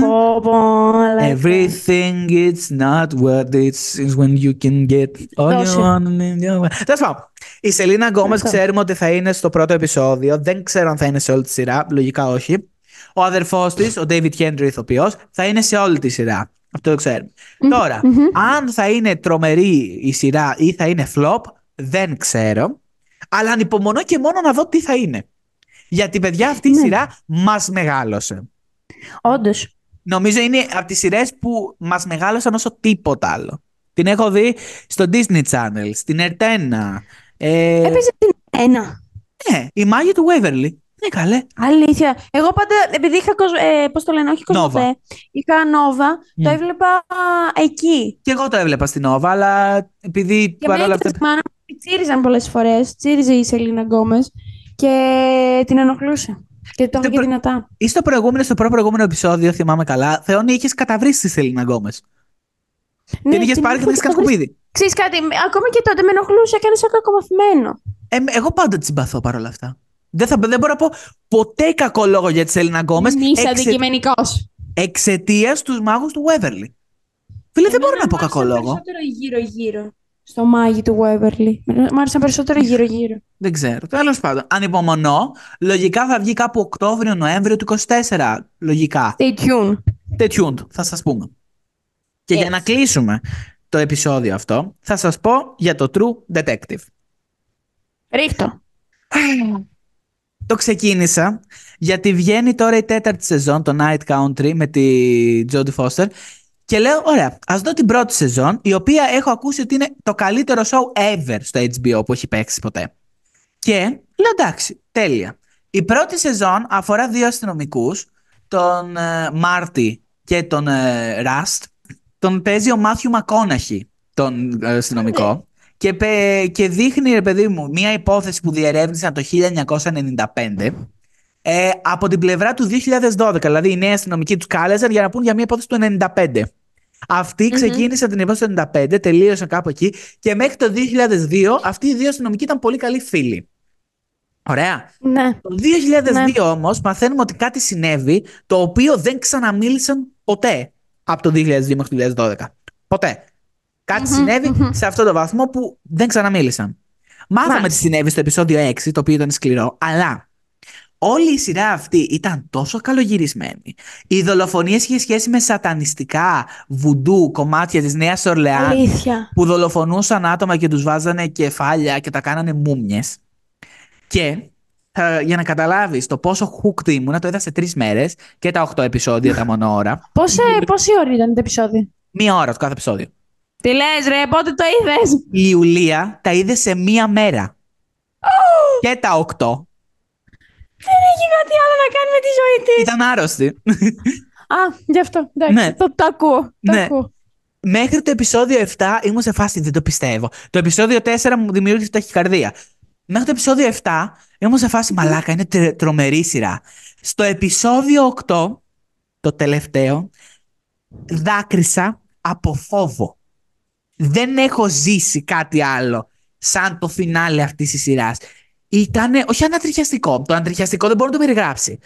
S2: Πω, πω, αλλά-
S1: Everything it's not what it is when you can get all you
S2: Δώσε.
S1: want in your Τέλος πάντων, η Σελίνα Γκόμες
S2: Αυτό.
S1: ξέρουμε ότι θα είναι στο πρώτο επεισόδιο. Δεν ξέρω αν θα είναι σε όλη τη σειρά. Λογικά όχι. Ο αδερφός της, ο David Henry ηθοποιός, θα είναι σε όλη τη σειρά. Αυτό το ξέρουμε. Τώρα, αν θα είναι τρομερή η σειρά ή θα είναι flop, δεν ξέρω. Αλλά ανυπομονώ και μόνο να δω τι θα είναι. Γιατί, παιδιά, αυτή η
S2: Ναι.
S1: σειρά μας μεγάλωσε.
S2: Όντως.
S1: Νομίζω είναι από τις σειρές που μας μεγάλωσαν όσο τίποτα άλλο. Την έχω δει στο Disney Channel, στην Ερτένα. Ε,
S2: Έπαιζε την ένα.
S1: ναι, οι μάγοι του Waverly. Ναι, καλέ.
S2: Αλήθεια. Εγώ πάντα, επειδή είχα. κοσ- Ε, Πώς το λένε, όχι κοσμοτέ.
S1: Nova.
S2: Είχα Nova. Το
S1: Μμ.
S2: έβλεπα α, εκεί.
S1: Και εγώ το έβλεπα στην Nova, αλλά επειδή
S2: Και
S1: παρόλα
S2: με
S1: αυτά.
S2: τη μάνα μου τσίριζαν πολλές φορές. Τσίριζε η Σελίνα Γκόμες και την ενοχλούσε. Και το είχα
S1: Δεν
S2: και
S1: προ-
S2: δυνατά.
S1: Ή στο προηγούμενο, στο προ-προηγούμενο επεισόδιο, θυμάμαι καλά, Θεώνη είχες καταβρίσει τη Σελίνα Γκόμες.
S2: Ναι,
S1: την είχες πάρει και την είχες σκουπίδι.
S2: Ξέρεις κάτι, με- ακόμα και τότε με ενοχλούσε, έκανε σαν κακομαθημένο.
S1: Ε, εγώ πάντα τη συμπαθώ παρόλα αυτά. Δεν, θα, δεν μπορώ να πω ποτέ κακό λόγο για τη Σελίνα Γκόμες
S2: Είσαι αντικειμενικός.
S1: εξαιτίας τους μάγους του Waverly. Φίλε, δεν μπορώ να πω κακό λόγο.
S2: περισσότερο γύρω-γύρω. Στο μάγοι του Waverly. Μ' άρεσαν περισσότερο γύρω-γύρω.
S1: Δεν ξέρω. Τέλος πάντων, ανυπομονώ. Λογικά θα βγει κάπου Οκτώβριο-Νοέμβριο του 24. Λογικά.
S2: Stay tuned.
S1: Stay tuned, θα σας πούμε. Και για
S2: Yes.
S1: να κλείσουμε το επεισόδιο αυτό, θα σας πω για το True Detective.
S2: Ρίχτω.
S1: Το ξεκίνησα γιατί βγαίνει τώρα η τέταρτη σεζόν, το Night Country, με τη Jodie Foster. Και λέω, ωραία, ας δω την πρώτη σεζόν, η οποία έχω ακούσει ότι είναι το καλύτερο show ever στο HBO που έχει παίξει ποτέ. Και λέω, εντάξει, τέλεια. Η πρώτη σεζόν αφορά δύο αστυνομικούς, τον ε, Μάρτι και τον ε, Ραστ. Τον παίζει ο Μάθιου Μακόναχη, τον ε, αστυνομικό. Και, πε- και δείχνει, ρε παιδί μου, μία υπόθεση που διερεύνησαν το 1995 ε, από την πλευρά του 2012. Δηλαδή, οι νέοι αστυνομικοί τους κάλεσαν για να πούν για μία υπόθεση του 95. Αυτοί ξεκίνησαν την υπόθεση του 95, τελείωσαν κάπου εκεί και μέχρι το 2002 αυτοί οι δύο αστυνομικοί ήταν πολύ καλοί φίλοι. Ωραία.
S2: Ναι.
S1: Το 2002 όμως μαθαίνουμε ότι κάτι συνέβη το οποίο δεν ξαναμίλησαν ποτέ από το 2002 μέχρι το 2012. Ποτέ. Κάτι συνέβη σε αυτό το βαθμό που δεν ξαναμίλησαν. Μάθαμε τι
S2: Μάλιστα.
S1: συνέβη στο επεισόδιο 6, το οποίο ήταν σκληρό, αλλά όλη η σειρά αυτή ήταν τόσο καλογυρισμένη. Η δολοφονία είχε σχέση με σατανιστικά βουντού κομμάτια της Νέας Ορλεάνης
S2: Αλήθεια.
S1: που δολοφονούσαν άτομα και τους βάζανε κεφάλια και τα κάνανε μούμιες. Και θα- για να καταλάβεις το πόσο hooked ήμουν, το είδα σε τρεις μέρες και τα 8 επεισόδια τα μόνο ώρα.
S2: Πόσε, πόση ώρα ήταν το επεισόδιο;
S1: Μία ώρα το κάθε επεισόδιο.
S2: Τι λες ρε, πότε το είδες;
S1: Η Ιουλία τα είδε σε μία μέρα. Και τα 8.
S2: Δεν έχει κάτι άλλο να κάνει με τη ζωή της.
S1: Ήταν άρρωστη.
S2: Α, γι' αυτό. Εντάξει,
S1: Ναι.
S2: το, το ακούω. Το
S1: Ναι.
S2: ακούω.
S1: Μέχρι το επεισόδιο 7 ήμουν σε φάση, δεν το πιστεύω. Το επεισόδιο 4 μου δημιούργησε ταχυκαρδία. Μέχρι το επεισόδιο 7 ήμουν σε φάση, μαλάκα, είναι τρε- τρομερή σειρά. Στο επεισόδιο 8, το τελευταίο, δάκρυσα από φόβο. Δεν έχω ζήσει κάτι άλλο σαν το φινάλε αυτής της σειράς. Ήτανε, όχι ανατριχιαστικό, το ανατριχιαστικό δεν μπορώ να το περιγράψει.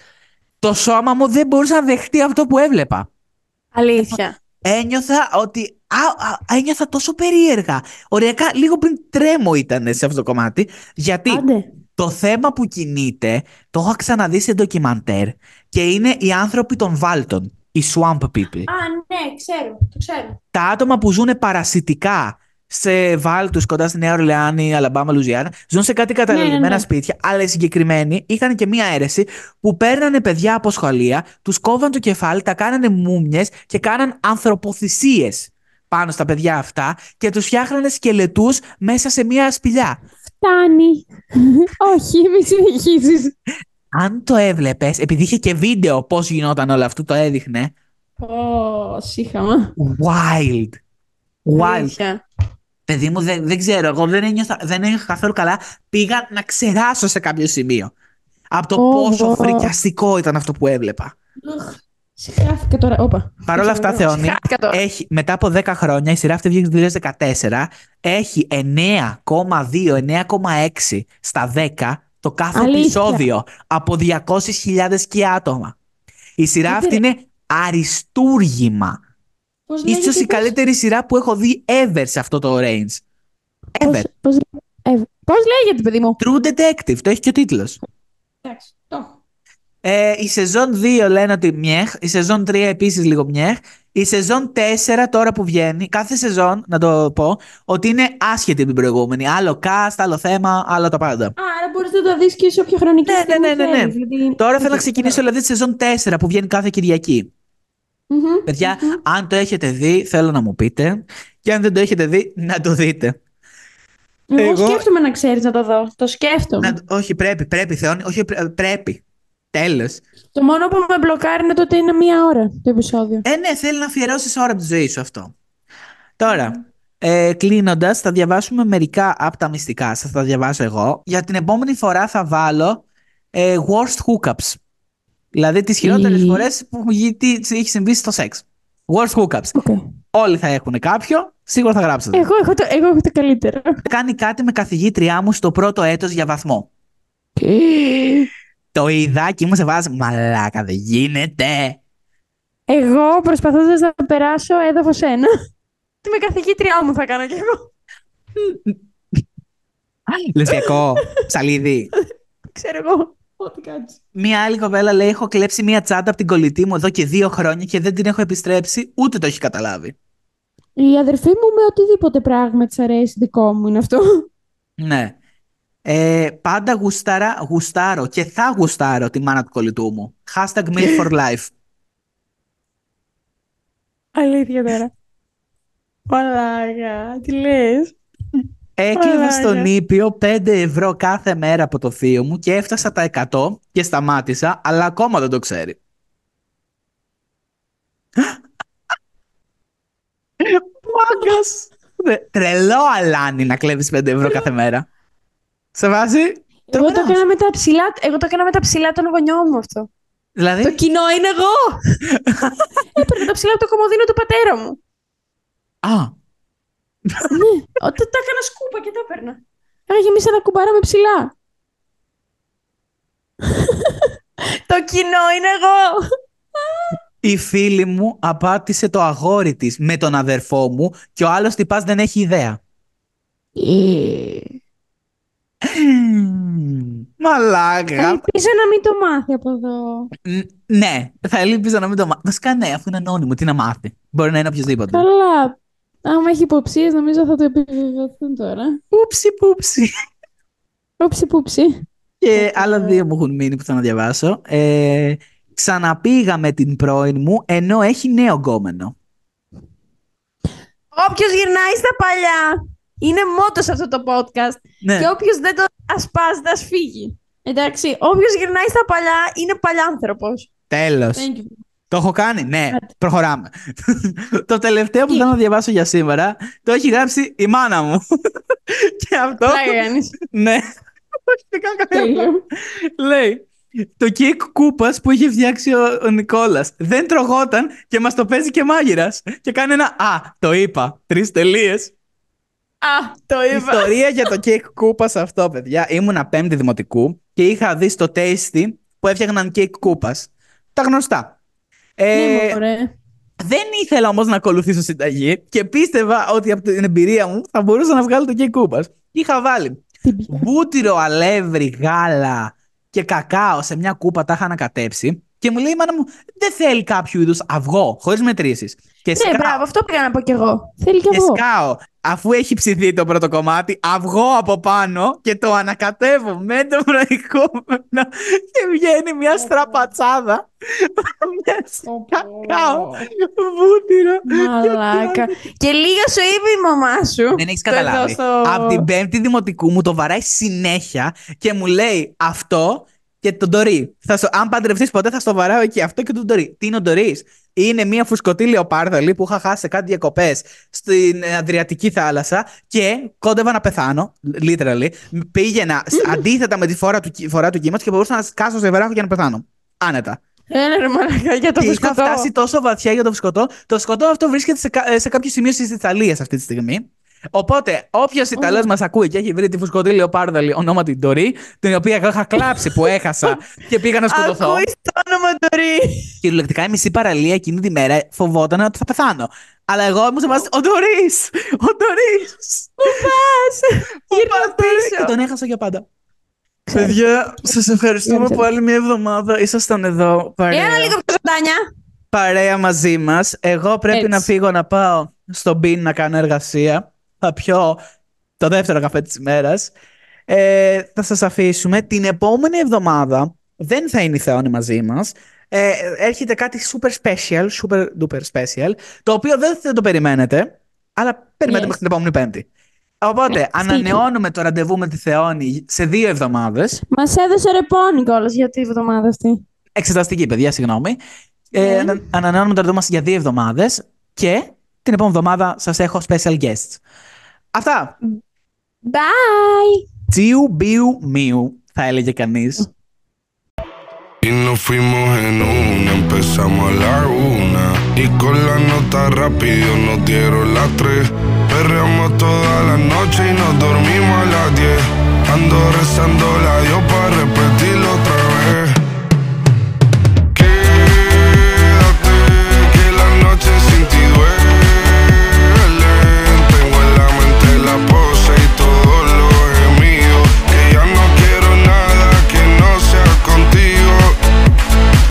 S1: Το σώμα μου δεν μπορούσε να δεχτεί αυτό που έβλεπα
S2: Αλήθεια.
S1: ένιωθα ότι. Α, α, ένιωθα τόσο περίεργα. Οριακά, λίγο πριν τρέμω ήταν σε αυτό το κομμάτι. Γιατί
S2: Άντε.
S1: το θέμα που κινείται το έχω ξαναδεί σε ντοκιμαντέρ και είναι οι άνθρωποι των Βάλτων. Οι Swamp People.
S2: Α, ναι, ξέρω. Το ξέρω.
S1: Τα άτομα που ζουν παρασιτικά σε βάλτους κοντά στη Νέα Ορλεάνη, Αλαμπάμα, Λουζιάννα, ζουν σε κάτι καταλογισμένα
S2: ναι, ναι.
S1: σπίτια, αλλά οι συγκεκριμένοι είχαν και μία αίρεση που παίρνανε παιδιά από σχολεία, τους κόβαν το κεφάλι, τα κάνανε μούμιες και κάναν ανθρωποθυσίες πάνω στα παιδιά αυτά και τους φτιάχνανε σκελετούς μέσα σε μία σπηλιά.
S2: Φτάνει. Όχι, μη συνεχίσεις.
S1: Αν το έβλεπες, επειδή είχε και βίντεο πώς γινόταν όλο αυτό, το έδειχνε.
S2: Ω, σύχαμα.
S1: Wild. Wild.
S2: Αλήθεια.
S1: Παιδί μου, δεν, δεν ξέρω. Εγώ δεν ένιωθα, δεν ένιωθα καθόλου καλά. Πήγα να ξεράσω σε κάποιο σημείο. Από το
S2: Ω,
S1: πόσο
S2: ω.
S1: φρικιαστικό ήταν αυτό που έβλεπα.
S2: Συχάθηκα τώρα. Όπα.
S1: Παρ' όλα αυτά, Θεόνι,
S2: Συχάθηκα τώρα.
S1: έχει, μετά από 10 χρόνια, η σειρά αυτή βγήκε το 2014, έχει 9,2, 9,6 στα 10 το κάθε
S2: Αλήθεια.
S1: επεισόδιο από 200.000 και άτομα. Η σειρά
S2: Άντε,
S1: αυτή είναι αριστούργημα.
S2: Πώς
S1: Ίσως
S2: λέγεται,
S1: η καλύτερη σειρά που έχω δει ever σε αυτό το range. Ever.
S2: Πώς, πώς, ε, πώς λέγεται, παιδί μου;
S1: True Detective, το έχει και ο τίτλος.
S2: Εντάξει, το έχω.
S1: Ε, η σεζόν 2 λένε ότι μιέχ, η σεζόν 3 επίσης λίγο μιέχ, η σεζόν 4 τώρα που βγαίνει, κάθε σεζόν, να το πω, ότι είναι άσχετη με την προηγούμενη. Άλλο cast, άλλο θέμα, άλλο τα πάντα.
S2: Α, άρα μπορείς να το δεις και σε όποια χρονική
S1: Ναι, ναι,
S2: στιγμή
S1: ναι, ναι, ναι.
S2: θέλεις, δηλαδή-
S1: Τώρα θέλω να
S2: Οκ,
S1: ξεκινήσω δηλαδή τη σεζόν 4 που βγαίνει κάθε Κυριακή.
S2: Μμμ,
S1: Παιδιά,
S2: μμμ.
S1: αν το έχετε δει, θέλω να μου πείτε. Και αν δεν το έχετε δει, να το δείτε.
S2: Εγώ,
S1: εγώ-
S2: σκέφτομαι να ξέρεις να το δω. Το σκέφτομαι.
S1: Να, όχι, πρέπει, πρέπει, Θεώνη, όχι, πρέ- πρέπει. Τέλος.
S2: Το μόνο που με μπλοκάρει είναι το ότι είναι μία ώρα το επεισόδιο.
S1: Ε, ναι, θέλει να αφιερώσει ώρα από τη ζωή σου αυτό. Τώρα, ε, κλείνοντας, θα διαβάσουμε μερικά από τα μυστικά. Σας τα διαβάσω εγώ. Για την επόμενη φορά θα βάλω ε, worst hookups. Δηλαδή τις χειρότερες
S2: Η-
S1: φορές που γη- τι έχει συμβεί στο σεξ. Worst hookups.
S2: Οκ.
S1: Όλοι θα έχουν κάποιο, σίγουρα θα γράψετε.
S2: Εγώ, έχω το, εγώ έχω το καλύτερο.
S1: Κάνει κάτι με καθηγήτριά μου στο πρώτο έτος για βαθμό. Το είδα και μου σε βάζει μαλάκα, δεν γίνεται.
S2: Εγώ προσπαθώντας να περάσω έδαφος ένα. Τι με καθηγήτριά μου θα κάνω κι εγώ.
S1: Λεσβιακό, ψαλίδι.
S2: Ξέρω εγώ. Ό,τι κάνεις.
S1: Μία άλλη κοπέλα λέει: Έχω κλέψει μία τσάντα από την κολλητή μου εδώ και δύο χρόνια και δεν την έχω επιστρέψει, ούτε το έχει καταλάβει.
S2: Η αδερφή μου με οτιδήποτε πράγμα της αρέσει δικό μου είναι αυτό.
S1: Ναι. Ε, πάντα γουστάρα, γουστάρω και θα γουστάρω τη μάνα του κολλητού μου. Hashtag milk for life.
S2: Αλήθεια τώρα. Μαλάκα, τι λες;
S1: Έκλεβα
S2: Μαλάκα.
S1: στον Ήπιο 5 ευρώ κάθε μέρα από το θείο μου και έφτασα τα 100 και σταμάτησα, αλλά ακόμα δεν το ξέρει. Μάγκας! Ρε, Τρελό αλάνι να κλέβεις 5 ευρώ κάθε μέρα. Σε βάζει;
S2: Εγώ το,
S1: τρομερός.
S2: έκανα με τα ψηλά, εγώ το έκανα με τα ψηλά των γονιών μου αυτό. Το
S1: Δηλαδή,
S2: κοινό είναι εγώ. Έπαιρνα τα ψηλά από το κομμωδίνο του πατέρα μου.
S1: α,
S2: ναι, όταν τα έκανα σκούπα και τα έπαιρνα. Είχα γεμίσει ένα κουμπάρα με ψηλά. το κοινό είναι εγώ.
S1: η φίλη μου απάτησε το αγόρι της με τον αδερφό μου και ο άλλος τυπάς δεν έχει ιδέα. Μαλάκα.
S2: Ελπίζω να μην το μάθει από εδώ.
S1: Ν- Ναι, θα ελπίζω να μην το μάθει. Βασικά ναι, αφού είναι ανώνυμο, τι να μάθει. Μπορεί να είναι οποιοδήποτε.
S2: Καλά. Άμα έχει υποψίες, νομίζω θα το επιβεβαιωθούν τώρα.
S1: Ούψι πούψι.
S2: Όψι πούψι.
S1: Και άλλα δύο μου έχουν μείνει που θα να διαβάσω. Ε, ξαναπήγα με την πρώην μου ενώ έχει νέο γκόμενο.
S2: Όποιος γυρνάει στα παλιά. Είναι μότος σε αυτό το podcast.
S1: Ναι,
S2: Και όποιος δεν το ασπάζει, θα φύγει. Εντάξει. Όποιος γυρνάει στα παλιά είναι παλιάνθρωπος.
S1: τέλος.
S2: Thank you.
S1: Το έχω κάνει, ναι.
S2: Άντε.
S1: Προχωράμε. το τελευταίο που
S2: Τι;
S1: θέλω να διαβάσω για σήμερα το έχει γράψει η μάνα μου. και αυτό.
S2: Πλάκα κάνεις.
S1: ναι. Όχι, δεν κάνω κανένα
S2: Τέλειο.
S1: Λέει, το κέικ κούπας που είχε φτιάξει ο, ο Νικόλας δεν τρωγόταν και μας το παίζει και μάγειρας. Και κάνει ένα Α, το είπα. Τρεις τελείες.
S2: Α, το είπα.
S1: Ιστορία για το κέικ κούπας αυτό, παιδιά. Ήμουνα πέμπτη δημοτικού και είχα δει στο Tasty που έφτιαχναν κέικ κούπας. Τα γνωστά. Ε,
S2: Ναι, μωρέ.
S1: δεν ήθελα όμως να ακολουθήσω συνταγή και πίστευα ότι από την εμπειρία μου θα μπορούσα να βγάλω το κέικ κούπα. Είχα βάλει
S2: Την πια.
S1: βούτυρο, αλεύρι, γάλα και κακάο σε μια κούπα τα είχα ανακατέψει και μου λέει η μάνα μου δεν θέλει κάποιο είδους αυγό, χωρίς μετρήσεις. Και,
S2: Ναι,
S1: σκάω,
S2: μπράβο, αυτό πήγα να πω κι εγώ. Θέλει κι
S1: και
S2: εγώ.
S1: σκάω, αφού έχει ψηθεί το πρώτο κομμάτι, αυγό από πάνω και το ανακατεύω με το προηγούμενο και βγαίνει μια στραπατσάδα. Μια κακάο, βούτυρο.
S2: Μαλάκα. Και λίγα σου είπε η μαμά σου.
S1: Δεν έχεις
S2: Το εδώ
S1: καταλάβει.
S2: στο-
S1: Από την πέμπτη δημοτικού μου το βαράει συνέχεια και μου λέει αυτό και τον Ντορί. Θα στο, αν παντρευτείς ποτέ, θα στο βαράω εκεί. Αυτό και τον Ντορί. Τι είναι ο Ντορί. Είναι μια φουσκωτή λεοπάρδαλη που είχα χάσει σε κάτι διακοπές στην Αδριατική θάλασσα και κόντευα να πεθάνω. Literally. Πήγαινα σ- αντίθετα με τη φορά του, φορά του κύματος και μπορούσα να σκάσω σε βράχο για να πεθάνω. Άνετα.
S2: Έλα ρε μαλακά για το
S1: Και είχα
S2: φουσκωτό.
S1: φτάσει τόσο βαθιά για το φουσκωτό. Το φουσκωτό αυτό βρίσκεται σε, κα- ε, σε κάποιο σημείο τη Ιταλία αυτή τη στιγμή. Οπότε, όποιος Ιταλός μας ακούει και έχει βρει τη φουσκωτή λεοπάρδαλη ονόματι Ντορί, την οποία εγώ είχα κλάψει που έχασα και πήγα να σκοτωθώ.
S2: Ακούεις το όνομα Ντορί.
S1: Κυριολεκτικά η μισή παραλία εκείνη τη μέρα φοβόταν ότι θα πεθάνω. Αλλά εγώ ήμουν σε βάση. Ο Ντορί! Ο Ντορί!
S2: Πού πας; Γύρνα
S1: Και
S2: πίσω.
S1: τον έχασα για πάντα.
S2: Ξέρω.
S1: Παιδιά, σας ευχαριστούμε
S2: Ξέρω.
S1: που άλλη μια εβδομάδα ήσασταν εδώ. Παρέα.
S2: Έλα λίγο πιο ζωντάνια.
S1: παρέα μαζί μας. Εγώ πρέπει
S2: Έτσι.
S1: να φύγω να πάω στον μπιν να κάνω εργασία. Θα πιω το δεύτερο καφέ της ημέρας. Ε, θα σας αφήσουμε. Την επόμενη εβδομάδα δεν θα είναι η Θεόνη μαζί μας. Ε, έρχεται κάτι super special, super duper special, το οποίο δεν θα το περιμένετε, αλλά περιμένετε
S2: Yes.
S1: μέχρι την επόμενη Πέμπτη. Οπότε,
S2: Ναι,
S1: ανανεώνουμε το ραντεβού με τη Θεόνη σε δύο εβδομάδες.
S2: Μας έδωσε ρεπόνι κιόλας για τη εβδομάδα αυτή.
S1: Εξεταστική, παιδιά, συγγνώμη. Ε,
S2: Ναι.
S1: ανα- ανανεώνουμε το ραντεβού μας για δύο εβδομάδες και την επόμενη εβδομάδα σας έχω special guests. Αυτά.
S2: Bye.
S1: Τσίου μπιου μιου, θα έλεγε κανείς.
S4: Y nos fuimos en una, empezamos a la una. Y con la nota rápido nos dieron las tres. Perreamos toda la noche y nos dormimos a las diez. Ando rezando la Dios pa'